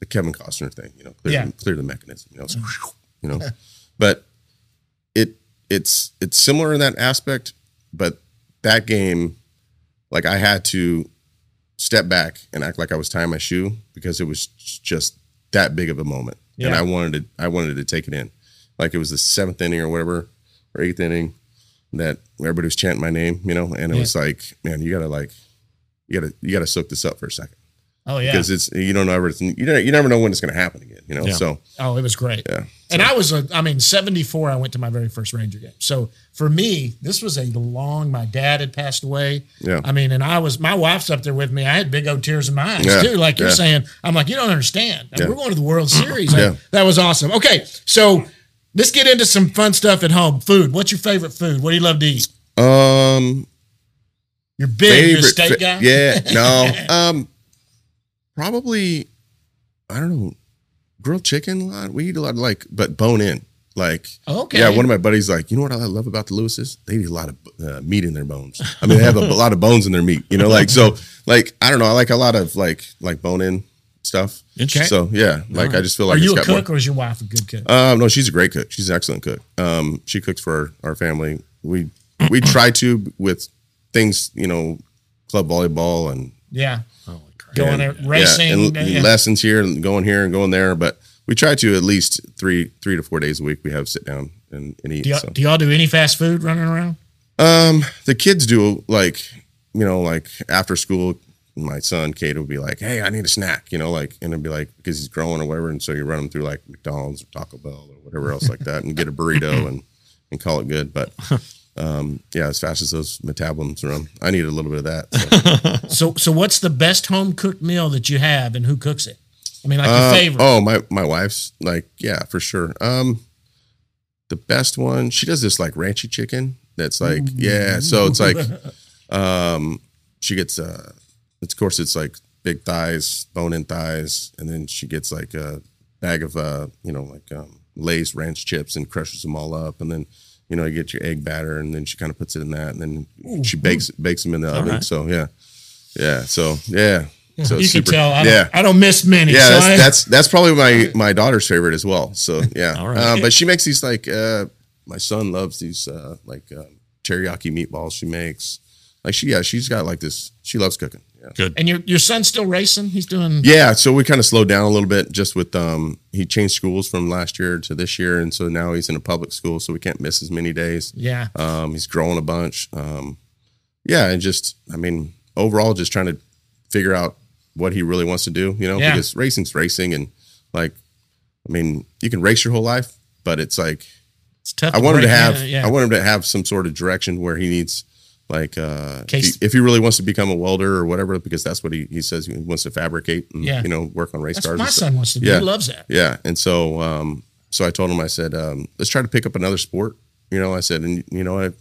the Kevin Costner thing. You know, clear, Yeah. clear the mechanism. You know, it's, mm. (laughs) you know, (laughs) but it it's it's similar in that aspect. But that game, like I had to step back and act like I was tying my shoe because it was just that big of a moment, and I wanted to I wanted to take it in, like it was the seventh inning or whatever or eighth inning that everybody was chanting my name, you know, and it Yeah. was like, man, you gotta like, you gotta you gotta soak this up for a second oh, yeah. because it's you don't know ever you don't, you never know when it's to happen again. You know, Yeah. so Oh, it was great. yeah, And I was, a, I mean, 74, I went to my very first Ranger game. So for me, this was a long, my dad had passed away. Yeah. I mean, and I was, my wife's up there with me. I had big old tears in my eyes Yeah, too. Like you're saying, I'm like, you don't understand. We're going to the World (clears throat) Series. Like, Yeah. That was awesome. Okay. So let's get into some fun stuff at home. Food. What's your favorite food? What do you love to eat? um, You're big. You're a steak fa- guy. Yeah, no, (laughs) um, probably I don't know, grilled chicken a lot. We eat a lot of like, but bone in. Like, Okay. yeah, one of my buddies like, you know what I love about the Lewises? They eat a lot of uh, meat in their bones. I mean, they have (laughs) a, lot of bones in their meat. You know, like so, like I don't know. I like a lot of like like bone in stuff. Interesting. So yeah, like I just feel like Are like you a it's got more- cook or is your wife a good cook? Um, no, she's a great cook. She's an excellent cook. Um, she cooks for our, our family. We we (clears throat) try to with things, you know, club volleyball and yeah. Holy. Going there, racing. yeah, and yeah. lessons here and going here and going there. But we try to at least three three to four days a week. We have sit down and, and eat. do, y'all, so. do y'all do any fast food running around? Um, the kids do like you know like after school. My son Kate would be like, "Hey, I need a snack," you know, like, and it'd be like because he's growing or whatever, and so you run him through like McDonald's or Taco Bell or whatever else like that, and get a burrito (laughs) and and call it good. But um, yeah, as fast as those metabolisms run, I need a little bit of that. So. (laughs) So, so what's the best home cooked meal that you have, and who cooks it? I mean, like your Uh, favorite. Oh, my my wife's like, yeah, for sure. Um, the best one, she does this like ranchy chicken. That's like, yeah. So it's like, (laughs) um, she gets uh, of course it's like big thighs, bone in thighs, and then she gets like a bag of uh, you know, like um, Lay's ranch chips and crushes them all up, and then. You know, you get your egg batter, and then she kind of puts it in that, and then she bakes bakes them in the oven. right. So yeah, yeah. So yeah. So you it's can super- tell. I don't, yeah, I don't miss many. yeah, so that's, I- that's that's probably my my daughter's favorite as well. So (laughs) yeah, All right. Uh, but she makes these like uh, my son loves these uh, like uh, teriyaki meatballs. She makes like she yeah she's got like this. She loves cooking. Yeah. Good. and your your son's still racing. He's doing. Yeah, so we kind of slowed down a little bit just with um he changed schools from last year to this year, and so now he's in a public school, so we can't miss as many days. Yeah. Um, he's growing a bunch. Um, yeah, and just I mean overall, just trying to figure out what he really wants to do. You know, Yeah. because racing's racing, and like I mean, you can race your whole life, but it's like It's tough. I want him to have in, Yeah. I want him to have some sort of direction where he needs like uh if Case- he, if he really wants to become a welder or whatever because that's what he, he says he wants to fabricate and Yeah. you know work on race That's cars my son wants to do. Yeah. He loves that. Yeah, and so um, so I told him, I said, um, let's try to pick up another sport. You know, I said, and you know, I,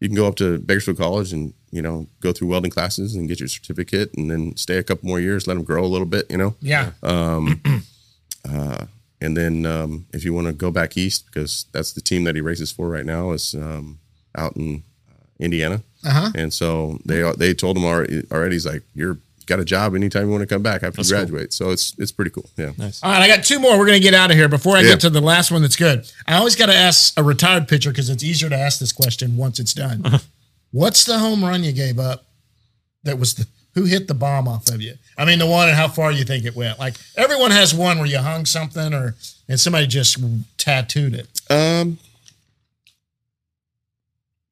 you can go up to Bakersfield College and you know go through welding classes and get your certificate, and then stay a couple more years, let them grow a little bit. You know, Yeah. Um, (clears throat) uh, and then um, if you want to go back east, because that's the team that he races for right now, is um, out in uh, Indiana. Uh-huh. And so they they told him already. Already, he's like, you're got a job anytime you want to come back after That's you cool. graduate. So it's it's pretty cool. Yeah. Nice. All right, I got two more. We're going to get out of here. Before I Yeah. get to the last one that's good, I always got to ask a retired pitcher because it's easier to ask this question once it's done. Uh-huh. What's the home run you gave up that was the who hit the bomb off of you? I mean, the one and how far you think it went. Like everyone has one where you hung something or and somebody just tattooed it. Um,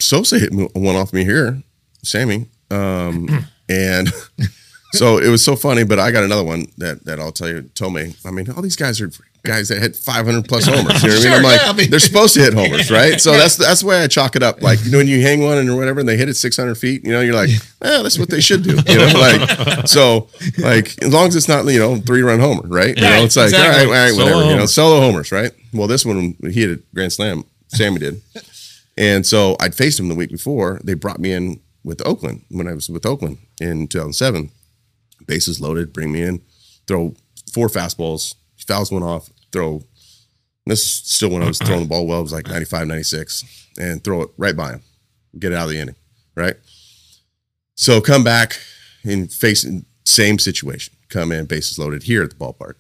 Sosa hit me, one off me here, Sammy. Um, (clears throat) and (laughs) so it was so funny. But I got another one that that I'll tell you. Thome. I mean, all these guys are guys that hit 500 plus (laughs) homers. You know what I mean? I'm like, yeah, I mean- they're supposed to hit homers, (laughs) right? So that's that's the way I chalk it up. Like you know, when you hang one and or whatever, and they hit it 600 feet, you know, you're like, well, that's what they should do. You know, like so, like as long as it's not you know three run homer, right? You know, it's like exactly. all right, all right, Solo whatever. You know, solo homers, right? Well, this one he hit a grand slam. Sammy did. And so I'd faced him the week before. They brought me in with Oakland when I was with Oakland in 2007. Bases loaded, bring me in, throw four fastballs, fouls one off, throw. This is still when I was throwing the ball well, it was like 95, 96, and throw it right by him, get it out of the inning, right? So come back and facing same situation. Come in, bases loaded here at the ballpark,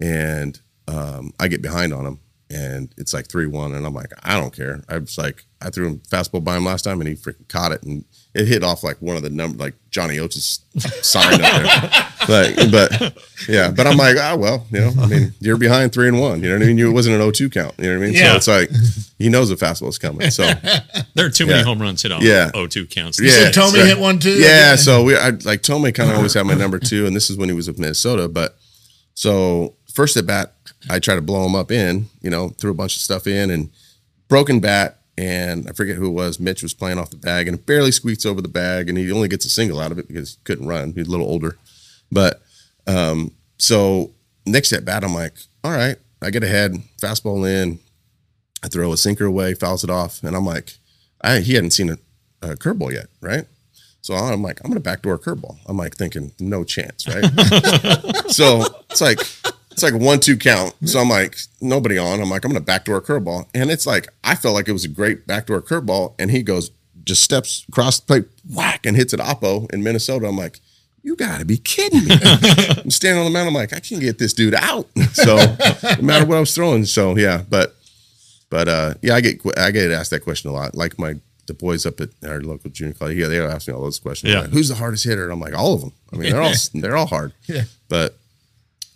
and um, I get behind on him, and it's like three one, and I'm like, I don't care. I was like, I threw him fastball by him last time, and he freaking caught it, and it hit off like one of the number, like Johnny Oates' (laughs) sign up there. But but yeah, but I'm like, ah, well, you know, I mean, you're behind three and one. You know what I mean? You, It wasn't an 0-2 count. You know what I mean? Yeah. So it's like he knows the fastball's coming. So (laughs) There are too many home runs hit on Yeah. 0-2 counts. Yeah. Said Tommy so- hit one too. Yeah, so we I like Thome kind of always had my number two, and this is when he was with Minnesota. But so first at bat, I tried to blow him up in, you know, threw a bunch of stuff in and broken bat, and I forget who it was. Mitch was playing off the bag and it barely squeaks over the bag, and he only gets a single out of it because he couldn't run. He's a little older, but um, so next at bat, I'm like, all right, I get ahead, fastball in, I throw a sinker away, fouls it off, and I'm like, I he hadn't seen a, a curveball yet, right? So I'm like, I'm gonna backdoor a curveball. I'm like thinking, no chance, right? (laughs) so it's like it's like one-two count. So I'm like, nobody on. I'm like, I'm gonna backdoor curveball, and it's like I felt like it was a great backdoor curveball, and he goes just steps across the plate, whack, and hits it oppo in Minnesota. I'm like, you gotta be kidding me. (laughs) I'm standing on the mound. I'm like, I can't get this dude out. So no matter what I was throwing. So yeah, but but uh, yeah, I get I get asked that question a lot. Like my the boys up at our local junior college, yeah, they ask me all those questions. Yeah. Like, Who's the hardest hitter? And I'm like, all of them. I mean, they're all (laughs) they're all hard. Yeah. But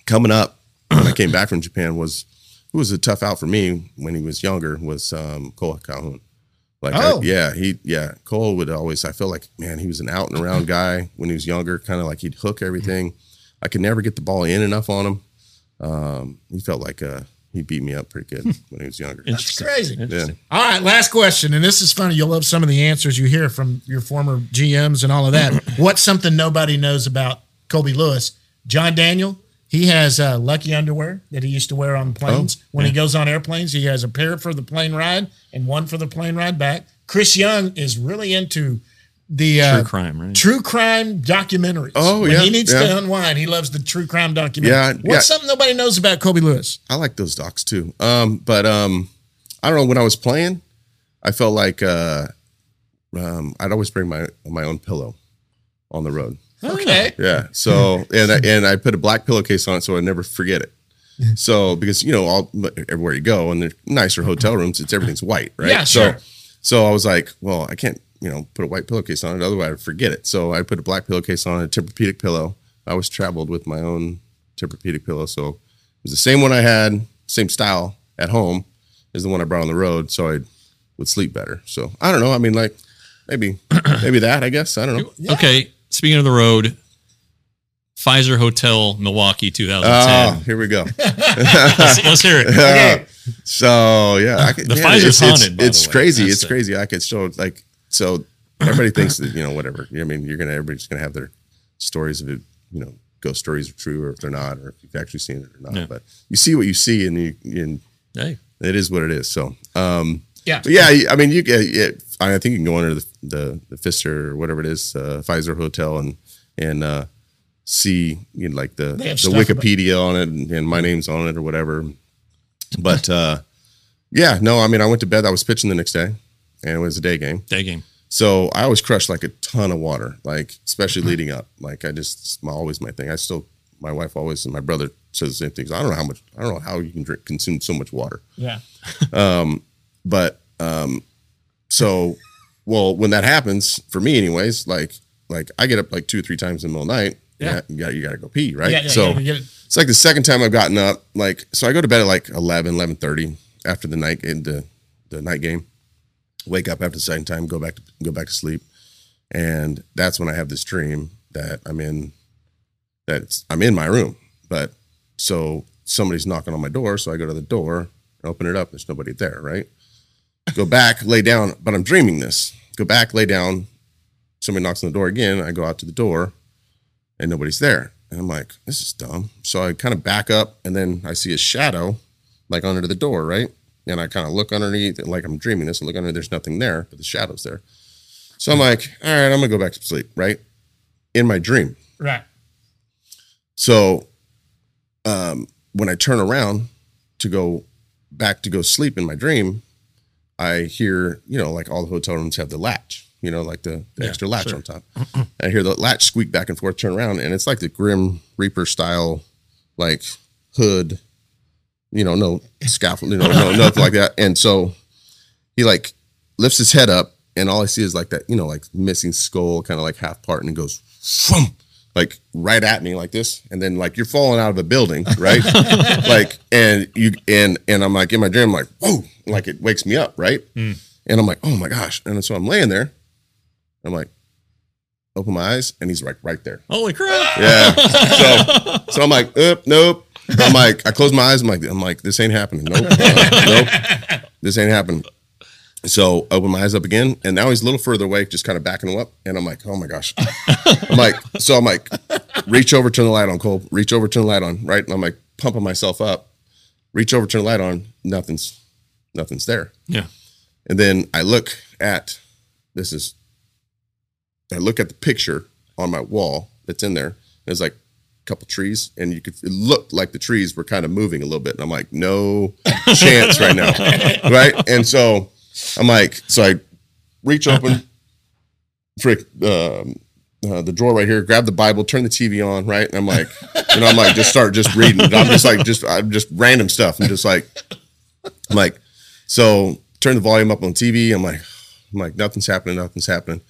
coming up when I came back from Japan was who was a tough out for me when he was younger was um, Cole Calhoun. Like, I- Oh. yeah, he, yeah, Cole would always. I feel like, man, he was an out and around guy when he was younger. Kind of like he'd hook everything. I could never get the ball in enough on him. Um, he felt like uh, he beat me up pretty good when he was younger. That's crazy. Interesting. All right, last question, and this is funny. You'll love some of the answers you hear from your former GMs and all of that. (clears throat) What's something nobody knows about Colby Lewis? Jon Daniels, he has uh, lucky underwear that he used to wear on planes. Oh, when he goes on airplanes, he has a pair for the plane ride and one for the plane ride back. Chris Young is really into the uh, True crime, right? true crime documentaries. Oh, when yeah, he needs yeah. to unwind, he loves the true crime documentary. Yeah, What's yeah. something nobody knows about Colby Lewis? I like those docs too. Um, but um, I don't know. When I was playing, I felt like uh, um, I'd always bring my my own pillow on the road. Okay. Yeah. So and I, and I put a black pillowcase on it so I never forget it. (laughs) So because you know all everywhere you go and they're nicer hotel rooms, it's everything's white, right? Yeah, so sure. so I was like, well, I can't you know put a white pillowcase on it, otherwise I'd forget it. So I put a black pillowcase on a Tempur-Pedic pillow. I always traveled with my own Tempur-Pedic pillow, so it was the same one I had, same style at home as the one I brought on the road, so I would sleep better. So I don't know. I mean, like maybe (clears throat) maybe that. I guess I don't know. Okay. Speaking of the road, Pfizer Hotel, Milwaukee, 2010. Oh, here we go. (laughs) let's, let's hear it. (laughs) Uh, so yeah, I could, The man, Pfizer's it's, haunted, by It's, the way. crazy. That's It's it. crazy. I could show like so. Everybody thinks that you know whatever. I mean, you're gonna everybody's gonna have their stories of it. You know, ghost stories are true or if they're not, or if you've actually seen it or not. Yeah. But you see what you see, and you and Hey, it is what it is. So um, Yeah. but yeah, I mean, you get. Yeah, I think you can go under the the, the Pfister or whatever it is, uh, Pfizer Hotel, and and uh, see you know, like the the about- Wikipedia on it, and, and my name's on it or whatever. (laughs) But uh, yeah, no, I mean, I went to bed. I was pitching the next day, and it was a day game. day game. So I always crushed like a ton of water, like especially leading up. Like I just my, always my thing. I still my wife always and my brother says the same things. I don't know how much I don't know how you can drink consume so much water. Yeah. But um, so well when that happens for me, anyways, like like I get up like two or three times in the middle of the night. Yeah. You got you got to go pee, right? Yeah, yeah, so yeah, we get it. it's like the second time I've gotten up. Like so, I go to bed at like 11, 11.30 after the night in the the night game. Wake up after the second time, go back to go back to sleep, and that's when I have this dream that I'm in. That I'm in my room, but so somebody's knocking on my door. So I go to the door, open it up. There's nobody there, right? Go back, lay down, but I'm dreaming this. Go back, lay down. Somebody knocks on the door again. I go out to the door, and nobody's there. And I'm like, this is dumb. So I kind of back up, and then I see a shadow, like under the door, right? And I kind of look underneath, like I'm dreaming this, and look under. There's nothing there, but the shadow's there. So I'm like, all right, I'm gonna go back to sleep, right? In my dream. Right. So um, when I turn around to go back to go sleep in my dream, I hear, you know, like all the hotel rooms have the latch, you know, like the, the extra latch on top. I hear the latch squeak back and forth, turn around, and it's like the Grim Reaper style, like hood, you know, no scaffold, you know, no, (laughs) nothing like that. And so he like lifts his head up, and all I see is like that, you know, like missing skull, kind of like half part, and it goes, like right at me like this, and then like you're falling out of a building, right? (laughs) like, and you and and I'm like in my dream, I'm like whoa, like it wakes me up, right? And I'm like, oh my gosh, and so I'm laying there, I'm like, open my eyes, and he's like right there. Holy crap! Yeah. (laughs) So so I'm like, oop, nope. I'm like, I close my eyes. I'm like, I'm like, this ain't happening. Nope. Uh, nope. This ain't happening. So I open my eyes up again, and now he's a little further away, just kind of backing him up. And I'm like, oh my gosh. I'm like, so I'm like, reach over, turn the light on, Cole. Reach over, turn the light on, right? And I'm like pumping myself up. Reach over, turn the light on. Nothing's, nothing's there. Yeah. And then I look at this is I look at the picture on my wall that's in there. There's like a couple trees, and you could it looked like the trees were kind of moving a little bit. And I'm like, no (laughs) chance right now. Right. And so I'm like, so I reach (laughs) open, frick, um, uh, the drawer right here, grab the Bible, turn the TV on, right? And I'm like, you know, I'm like, just start just reading. I'm just like, just, I'm just random stuff. I'm just like, I'm like, so turn the volume up on TV. I'm like, I'm like, nothing's happening, nothing's happening.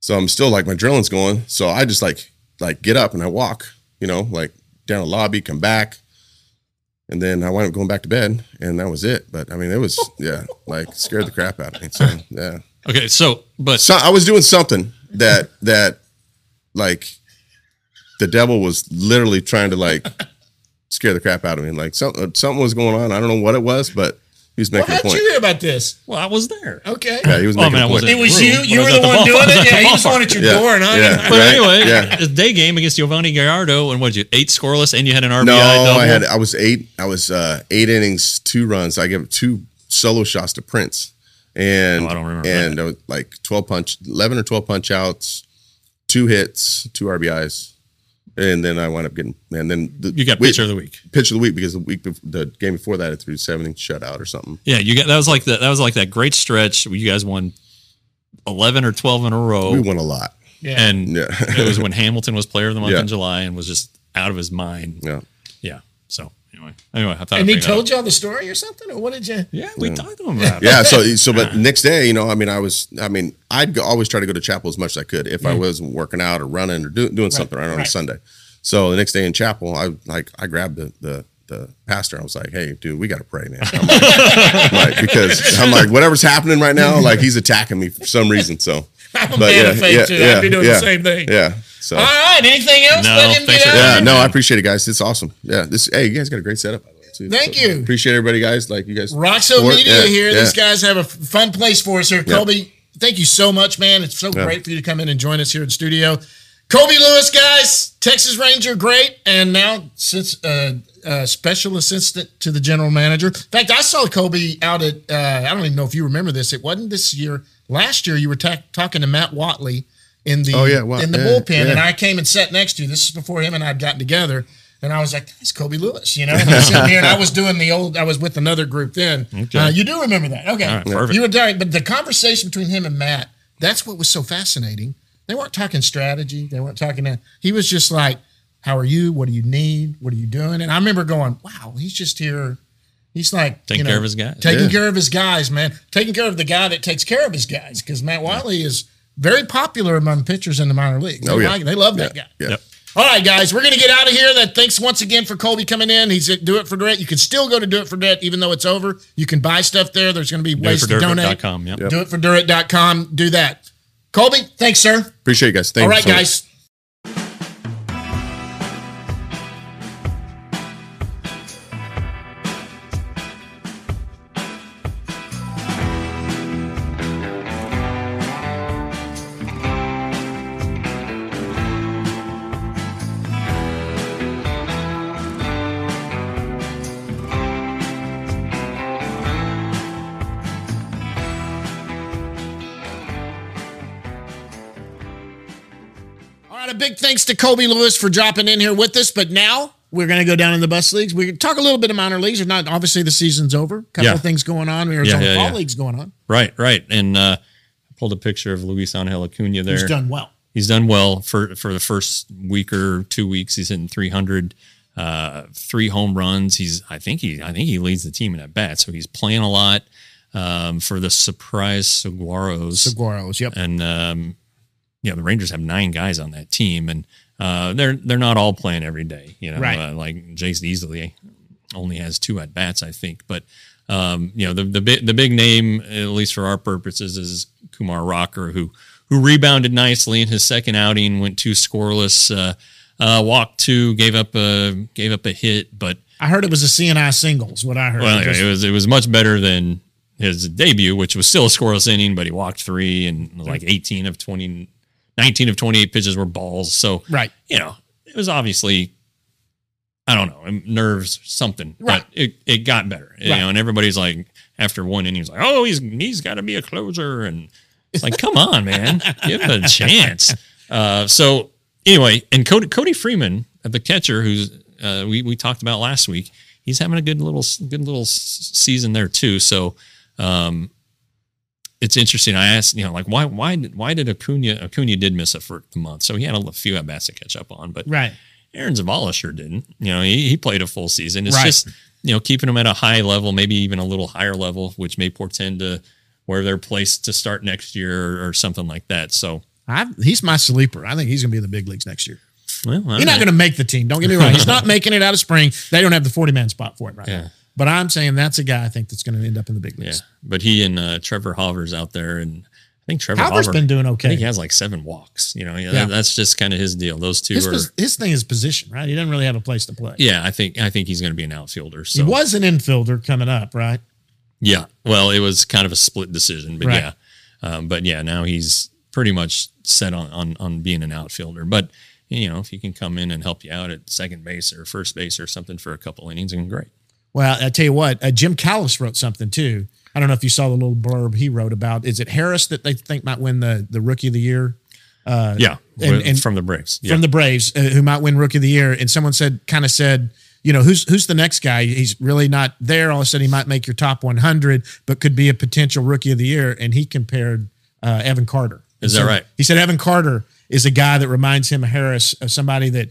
So I'm still like my drilling's going. So I just like like get up and I walk, you know, like down the lobby, come back. And then I wound up going back to bed and that was it. But I mean, it was yeah, like scared the crap out of me. So yeah. Okay, so but So I was doing something that that like the devil was literally trying to like scare the crap out of me. Like something uh, something was going on. I don't know what it was, but he was Well, making how did you hear about this? well, I was there. Okay. Yeah, he was Well, I making mean, I a point. It was you. You were the the one doing it. Yeah, he just Ballpark. at your Yeah, door, and I. yeah. But Right? anyway, Yeah. day game against Yovani Gallardo, and what did you eight scoreless, and you had an RBI No, double. I had I was eight. I was uh, eight innings, two runs. I gave two solo shots to Prince, and Oh, I don't remember And uh, like twelve punch, eleven or twelve punch outs, two hits, two RBIs, and then I wound up getting. And then the, you got we- pitcher of the week. pitch of the week because the week bef- the game before that I threw seven shutout or something. Yeah, you got that was like the, that was like that great stretch you guys won eleven or twelve in a row, We won a lot. Yeah. and Yeah. it was when Hamilton was player of the month Yeah. in July and was just out of his mind. Yeah. Yeah. So anyway, anyway, I thought and I he figured told y'all the story or something, or what did you? Yeah, we mm. talked to him about it. Yeah. So (laughs) so but next day, you know, I mean, I was, I mean, I'd go, always try to go to chapel as much as I could if I mm. wasn't working out or running or do, doing something right on right. a Sunday. So the next day in chapel, I like I grabbed the the the pastor. I was like, "Hey, dude, we got to pray, man." I'm like, I'm like, because I'm like, whatever's happening right now, like he's attacking me for some reason. So, (laughs) I'm a man of faith too. I'd be doing the same thing. Yeah. So. All right. Anything else? No, Let him thanks for- Yeah, no, I appreciate it, guys. It's awesome. Yeah, this. Hey, you guys got a great setup. By the way, too. Thank So, you. Appreciate everybody, guys. Like you guys. Roxo. Media Yeah, here. yeah. These guys have a fun place for us here. Colby, thank you so much, man. It's so great for you to come in and join us here in studio. Colby Lewis, guys, Texas Ranger, great, and now since uh, uh, special assistant to the general manager. In fact, I saw Colby out at. Uh, I don't even know if you remember this. It wasn't this year. Last year, you were ta- talking to Matt Watley in the Oh, yeah, Wat- in the yeah, bullpen, and. I came and sat next to you. This is before him and I'd gotten together. And I was like, "That's Colby Lewis," you know. And I'm sitting here, and I was doing the old. I was with another group then. Uh, you do remember that, okay? All right, perfect. You were talking, but the conversation between him and Matt, that's what was so fascinating. They weren't talking strategy. They weren't talking that. He was just like, "How are you? What do you need? What are you doing?" And I remember going, "Wow, he's just here." He's like Taking you know, care of his guys. taking Yeah. care of his guys, man. Taking care of the guy that takes care of his guys, because Matt Wiley is very popular among pitchers in the minor leagues. They, Oh, yeah. like- they love that Yeah, guy. yeah. Yep. All right, guys, we're going to get out of here. That thanks once again for Colby coming in. He's at Do It for Durrett. You can still go to Do It for Durrett even though it's over. You can buy stuff there. There's going to be ways to donate. DoItForDurrett.com, yep. Yep. Do it for Durrett.com. Do that. Colby, thanks, sir. Appreciate you guys. Thank All you right, so much. guys. To Colby Lewis for dropping in here with us. But now we're going to go down in the bus leagues. We can talk a little bit of minor leagues. Or not obviously the season's over. A couple Yeah. of things going on. Arizona yeah, fall yeah. leagues going on. Right, right. And uh, I pulled a picture of Luis Angel Acuna there. He's done well. He's done well for for the first week or two weeks. He's hitting 300, uh, three home runs. He's I think he I think he leads the team in at bat. So he's playing a lot um, for the surprise Saguaros. Saguaros, yep. and um, you know the Rangers have nine guys on that team, and uh, they're they're not all playing every day. You know, Right. uh, like Jayce Easley only has two at bats, I think. But um, you know the the big the big name, at least for our purposes, is Kumar Rocker, who who rebounded nicely in his second outing, went two scoreless, uh, uh, walked two, gave up a gave up a hit, but I heard it was a CNI singles, what I heard. well, anyway, it was it was much better than his debut, which was still a scoreless inning, but he walked three and like 18 of 20, 19 of 28 pitches were balls. So, right. you know, it was obviously, I don't know, nerves, something, Right. but it, it got better, you Right. know, and everybody's like, after one inning, he's like, oh, he's, he's got to be a closer. And it's like, come on, man, give him a chance. (laughs) Uh, so anyway, and Cody, Cody Freeman, the catcher, who's uh, we we talked about last week, he's having a good little good little season there too. So um, it's interesting. I asked, you know, like why why did why did Acuna Acuna did miss a for the month, so he had a few at bats to catch up on, but Right. Aaron Zavala sure didn't. You know, he, he played a full season. It's Right. just you know keeping him at a high level, maybe even a little higher level, which may portend to where they're placed to start next year or, or something like that. So. I've, he's my sleeper. I think he's going to be in the big leagues next year. Well, He's not going to make the team. Don't get me wrong. He's not (laughs) making it out of spring. They don't have the 40 man spot for it right Yeah. now. But I'm saying that's a guy I think that's going to end up in the big leagues. Yeah, but he and uh, Trevor Hauver's out there, and I think Trevor Hauver's Hauver, been doing okay. I think he has like seven walks. You know, yeah, Yeah. that- that's just kind of his deal. Those two His, are. his thing is position, right? He doesn't really have a place to play. yeah, I think I think he's going to be an outfielder. So He was an infielder coming up, right? yeah, well, it was kind of a split decision, but Right. yeah, um, but yeah, now he's pretty much set on, on on being an outfielder. But you know, if he can come in and help you out at second base or first base or something for a couple innings, then great. Well, I tell you what, uh, Jim Callis wrote something too. I don't know if you saw the little blurb he wrote about. Is it Harris that they think might win the the Rookie of the Year yeah, and- and- from the Braves. Yeah. from the Braves, uh, who might win Rookie of the Year? And someone said, kind of said, you know, who's who's the next guy? He's really not there. All of a sudden, he might make your top 100, but could be a potential Rookie of the Year. And he compared uh, Evan Carter. Is And that right? He said Evan Carter is a guy that reminds him of Harris of somebody that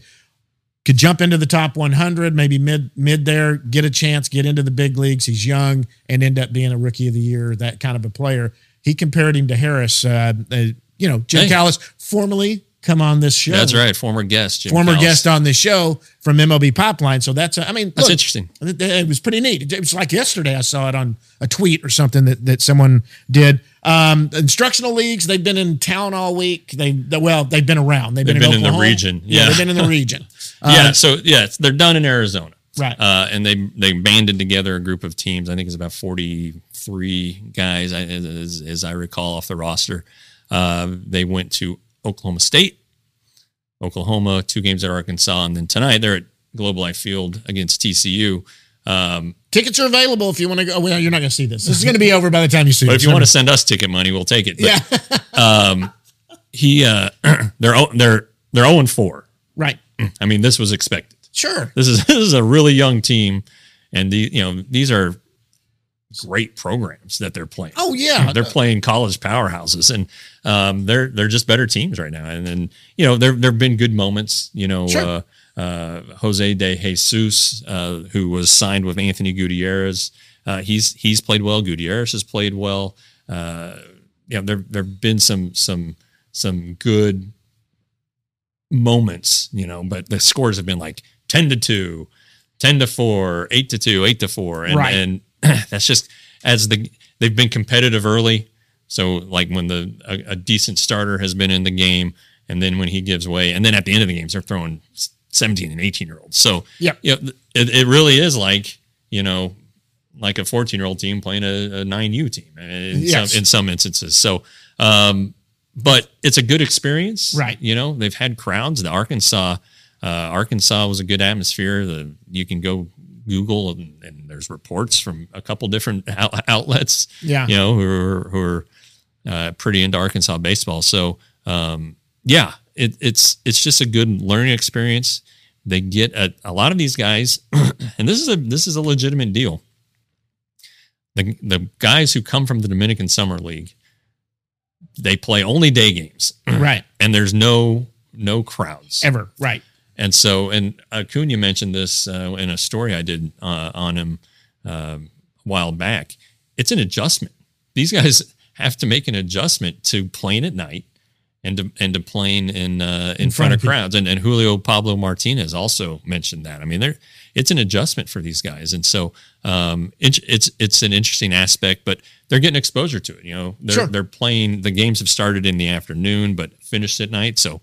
could jump into the top 100, maybe mid mid there, get a chance, get into the big leagues. He's young and end up being a rookie of the year, that kind of a player. He compared him to Harris. Uh, uh, you know, Jim Hey. Callis formerly come on this show. That's right, former guest, Jim Former Callis. guest on this show from MLB Pipeline. So that's, I mean, That's look, interesting. it, was pretty neat. It was like yesterday. I saw it on a tweet or something that, that someone did. Um, instructional leagues. They've been in town all week. They well, they've been around. They've, They've been, been in the region. Yeah, Yeah. they've been in the (laughs) region. yeah, Uh, so yeah, they're done in Arizona, Right. Uh, and they they banded together a group of teams. I think it's about forty three guys, I- as, as I recall off the roster. Uh, they went to Oklahoma State, Oklahoma, two games at Arkansas, and then tonight they're at Globe Life Field against TCU. Um, Tickets are available if you want to go. Well, you're not going to see this. This is going to be over by the time you see but it. if you want to send us ticket money, we'll take it. But, yeah, (laughs) he uh, (clears throat) they're they're they're zero and four. right. I mean, this was expected. Sure. This is (laughs) this is a really young team, and the you know these are great programs that they're playing. Oh yeah, they're playing college powerhouses, and um, they're they're just better teams right now. And then you know there there've been good moments. You know, Sure. uh, uh, Jose de Jesus, uh, who was signed with Anthony Gutierrez, uh, he's he's played well. Gutierrez has played well. Uh, you know, there there've been some some some good moments, you know, but the scores have been like 10 to 2, 10 to 4, 8 to 2, 8 to 4. And, Right. and (clears throat) that's just as the they've been competitive early. So like when the a, a decent starter has been in the game and then when he gives way and then at the end of the games they're throwing 17 and 18 year olds. So yeah, you know, it, it really is like, you know, like a 14 year old team playing a, a 9U team in, Yes. some, in some instances. So, um, but it's a good experience, Right. You know, they've had crowds. The Arkansas, uh, Arkansas was a good atmosphere. The you can go Google and, and there's reports from a couple different (laughs) out- outlets, Yeah. you know, who are, who are uh, pretty into Arkansas baseball. So, um, yeah, it, it's it's just a good learning experience. They get a, a lot of these guys, (clears throat) and this is a this is a legitimate deal. The the guys who come from the Dominican Summer League, they play only day games, (clears throat) Right. and there's no no crowds Ever. Right. And so, and Acuna mentioned this uh, in a story I did uh, on him um a while back. It's an adjustment. These guys (laughs) have to make an adjustment to playing at night and to, and to playing in uh, in, front, of crowds. And, and Julio Pablo Martinez also mentioned that. I mean, they're, it's an adjustment for these guys, and so um, it's it's it's an interesting aspect. But they're getting exposure to it. You know, they're Sure. they're playing. The games have started in the afternoon, but finished at night. So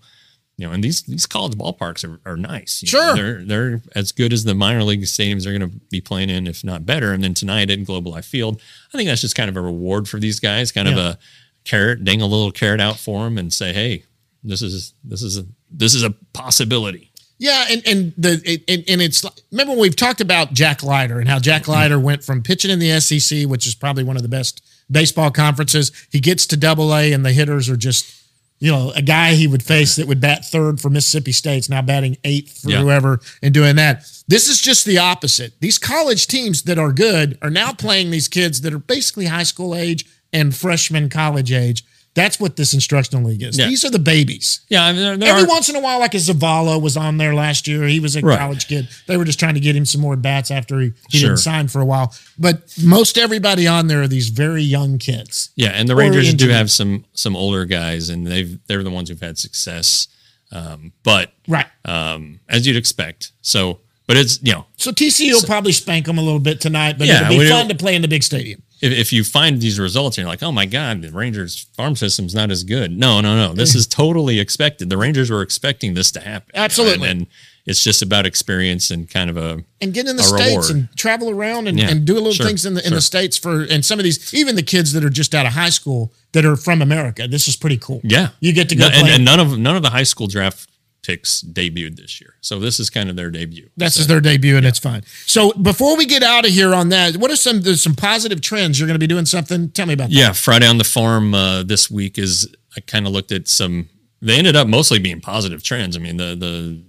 you know, and these these college ballparks are, are nice. you Sure. know. they're they're as good as the minor league stadiums they're going to be playing in, if not better. And then tonight at Globe Life Field, I think that's just kind of a reward for these guys, kind of a carrot, dang a little carrot out for them, and say, hey, this is this is a this is a possibility. Yeah, and and the it, and, and it's like- remember when we've talked about Jack Leiter and how Jack mm-hmm. Leiter went from pitching in the SEC, which is probably one of the best baseball conferences. He gets to Double A, and the hitters are just you know a guy he would face that would bat third for Mississippi State's now batting eighth for Yeah. whoever and doing that. This is just the opposite. These college teams that are good are now playing these kids that are basically high school age and freshman college age. That's what this instructional league is. Yeah. These are the babies. Yeah, I mean, Every are, once in a while, like a Zavala was on there last year. He was a Right. college kid. They were just trying to get him some more bats after he, he Sure. didn't sign for a while. But most everybody on there are these very young kids. yeah, and the Rangers do have some some older guys, and they've they're the ones who've had success. Um, but Right. um, as you'd expect, so but it's you know So TCU will probably spank them a little bit tonight, but Yeah, it'll be fun to play in the big stadium. If, if you find these results and you're like, oh my God, the Rangers farm system's not as good. No, no, no. This is totally expected. The Rangers were expecting this to happen. Absolutely. And, and it's just about experience and kind of a And get in the states reward. and travel around and, Yeah, and do little sure, things in the in sure. the states for and some of these even the kids that are just out of high school that are from America. This is pretty cool. yeah. you get to go No, and, and none of none of the high school draft picks debuted this year. So this is kind of their debut. This so, just their debut, and it's fine. So before we get out of here on that, what are some there's some positive trends? You're going to be doing something. Tell me about that. Yeah, Friday on the farm uh, this week is I kind of looked at some. They ended up mostly being positive trends. I mean, the the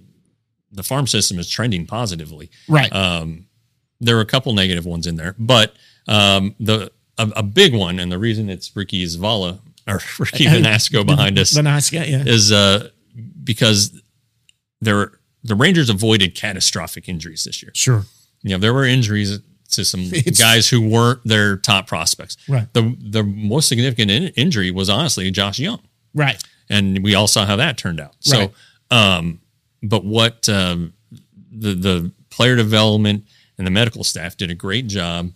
the farm system is trending positively. Right. Um, there were a couple negative ones in there, but um, the a, a big one, and the reason it's Ricky Zavala or (laughs) Ricky (laughs) Venasco behind us guy. Yeah. is uh, because there the Rangers avoided catastrophic injuries this year. Sure. You know, there were injuries to some (laughs) It's- guys who weren't their top prospects. Right. The the most significant in- injury was honestly Josh Jung, Right. and we all saw how that turned out. Right. So, um, but what um, the the player development and the medical staff did a great job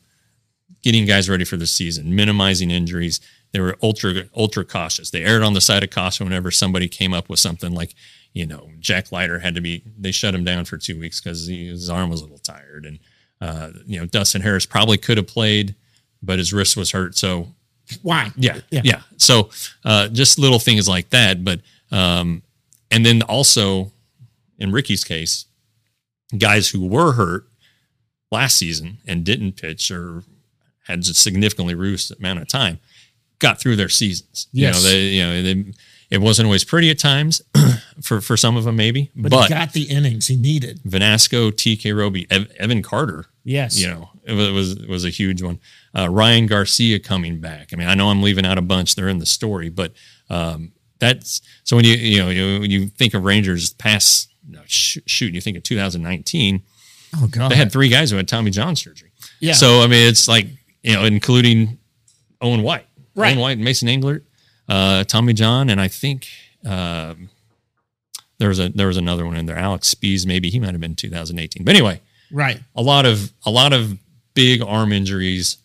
getting guys ready for the season, minimizing injuries. They were ultra ultra cautious. They erred on the side of caution whenever somebody came up with something like, you know, Jack Leiter had to be. They shut him down for two weeks because his arm was a little tired, and uh, you know Dustin Harris probably could have played, but his wrist was hurt. So Why? yeah, Yeah. yeah. So uh, just little things like that, but um, and then also in Ricky's case, guys who were hurt last season and didn't pitch or had a significantly reduced amount of time got through their seasons. Yes. You know, they, you know, they, it wasn't always pretty at times (clears throat) for for some of them maybe, But, but, he got the innings he needed. Vanasco, TK Roby, Ev- Evan Carter, Yes. you know, it was it was, it was a huge one. Uh, Ryan Garcia coming back. I mean, I know I'm leaving out a bunch. They're in the story, but um, that's so when you you know you, when you think of Rangers past no, sh- shoot, you think of 2019. Oh God. They had three guys who had Tommy John surgery. Yeah. So I mean, it's like you know, including Owen White, Right. Owen White, and Mason Englert. Uh, Tommy John, and I think um, there was a there was another one in there. Alex Speas, maybe he might have been 2018. But anyway, Right. a lot of a lot of big arm injuries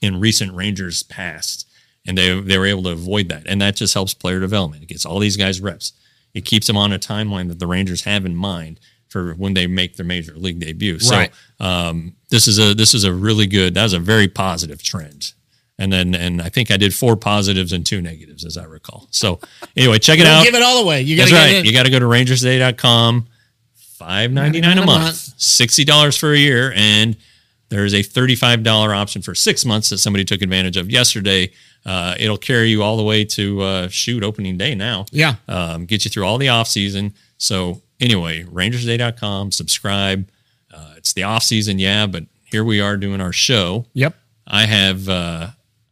in recent Rangers past, and they they were able to avoid that, and that just helps player development. It gets all these guys reps. It keeps them on a timeline that the Rangers have in mind for when they make their major league debut. Right. So um, this is a this is a really good. That was a very positive trend. And then, and I think I did four positives and two negatives, as I recall. So, anyway, check it out. give it all away. You gotta right. get it. You got to go to rangerstoday.com. Five ninety nine a $5.99 a month, month. sixty dollars for a year, and there's a thirty five dollar option for six months that somebody took advantage of yesterday. Uh, it'll carry you all the way to uh, shoot opening day now. Yeah. um, get you through all the off season. So anyway, rangerstoday.com. Subscribe. Uh, it's the off season, yeah, but here we are doing our show. Yep. I have uh,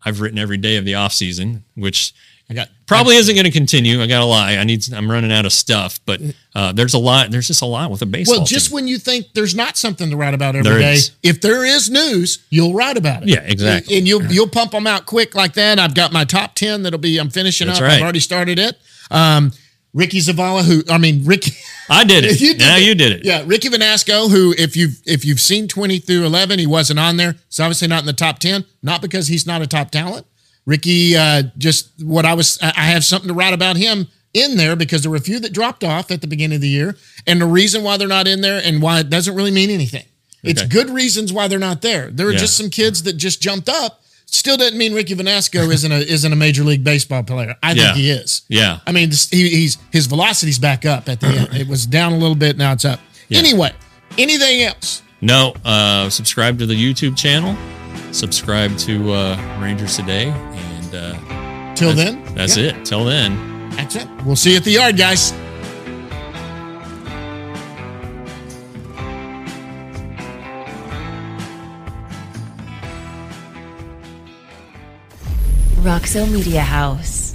I've written every day of the off season, which I got probably isn't going to continue. I got to lie. I need. I'm running out of stuff, but uh, there's a lot. There's just a lot with a baseball. Well, just team. when you think there's not something to write about every There day, is. if there is news, you'll write about it. Yeah, exactly. And you'll you'll pump them out quick like that. I've got my top ten that'll be. I'm finishing That's up. right. I've already started it. Um, Ricky Zavala, who I mean Ricky. (laughs) I did it. (laughs) You did now it. you did it. Yeah, Ricky Vanasco, who if you've if you've seen 20 through 11, he wasn't on there. He's obviously not in the top 10, not because he's not a top talent. Ricky, uh, just what I was, I have something to write about him in there because there were a few that dropped off at the beginning of the year, and the reason why they're not in there and why it doesn't really mean anything. It's good reasons why they're not there. There are Yeah. just some kids that just jumped up. Still doesn't mean Ricky Vanasco isn't a isn't a major league baseball player. I think he is. Yeah. I mean, he, he's his velocity's back up at the end. It was down a little bit. Now it's up. Yeah. Anyway, anything else? No. Uh, subscribe to the YouTube channel. Subscribe to uh, Rangers Today, and uh, Till then, that's Yeah, it. Till then. That's it. We'll see you at the yard, guys. Roxo Media House.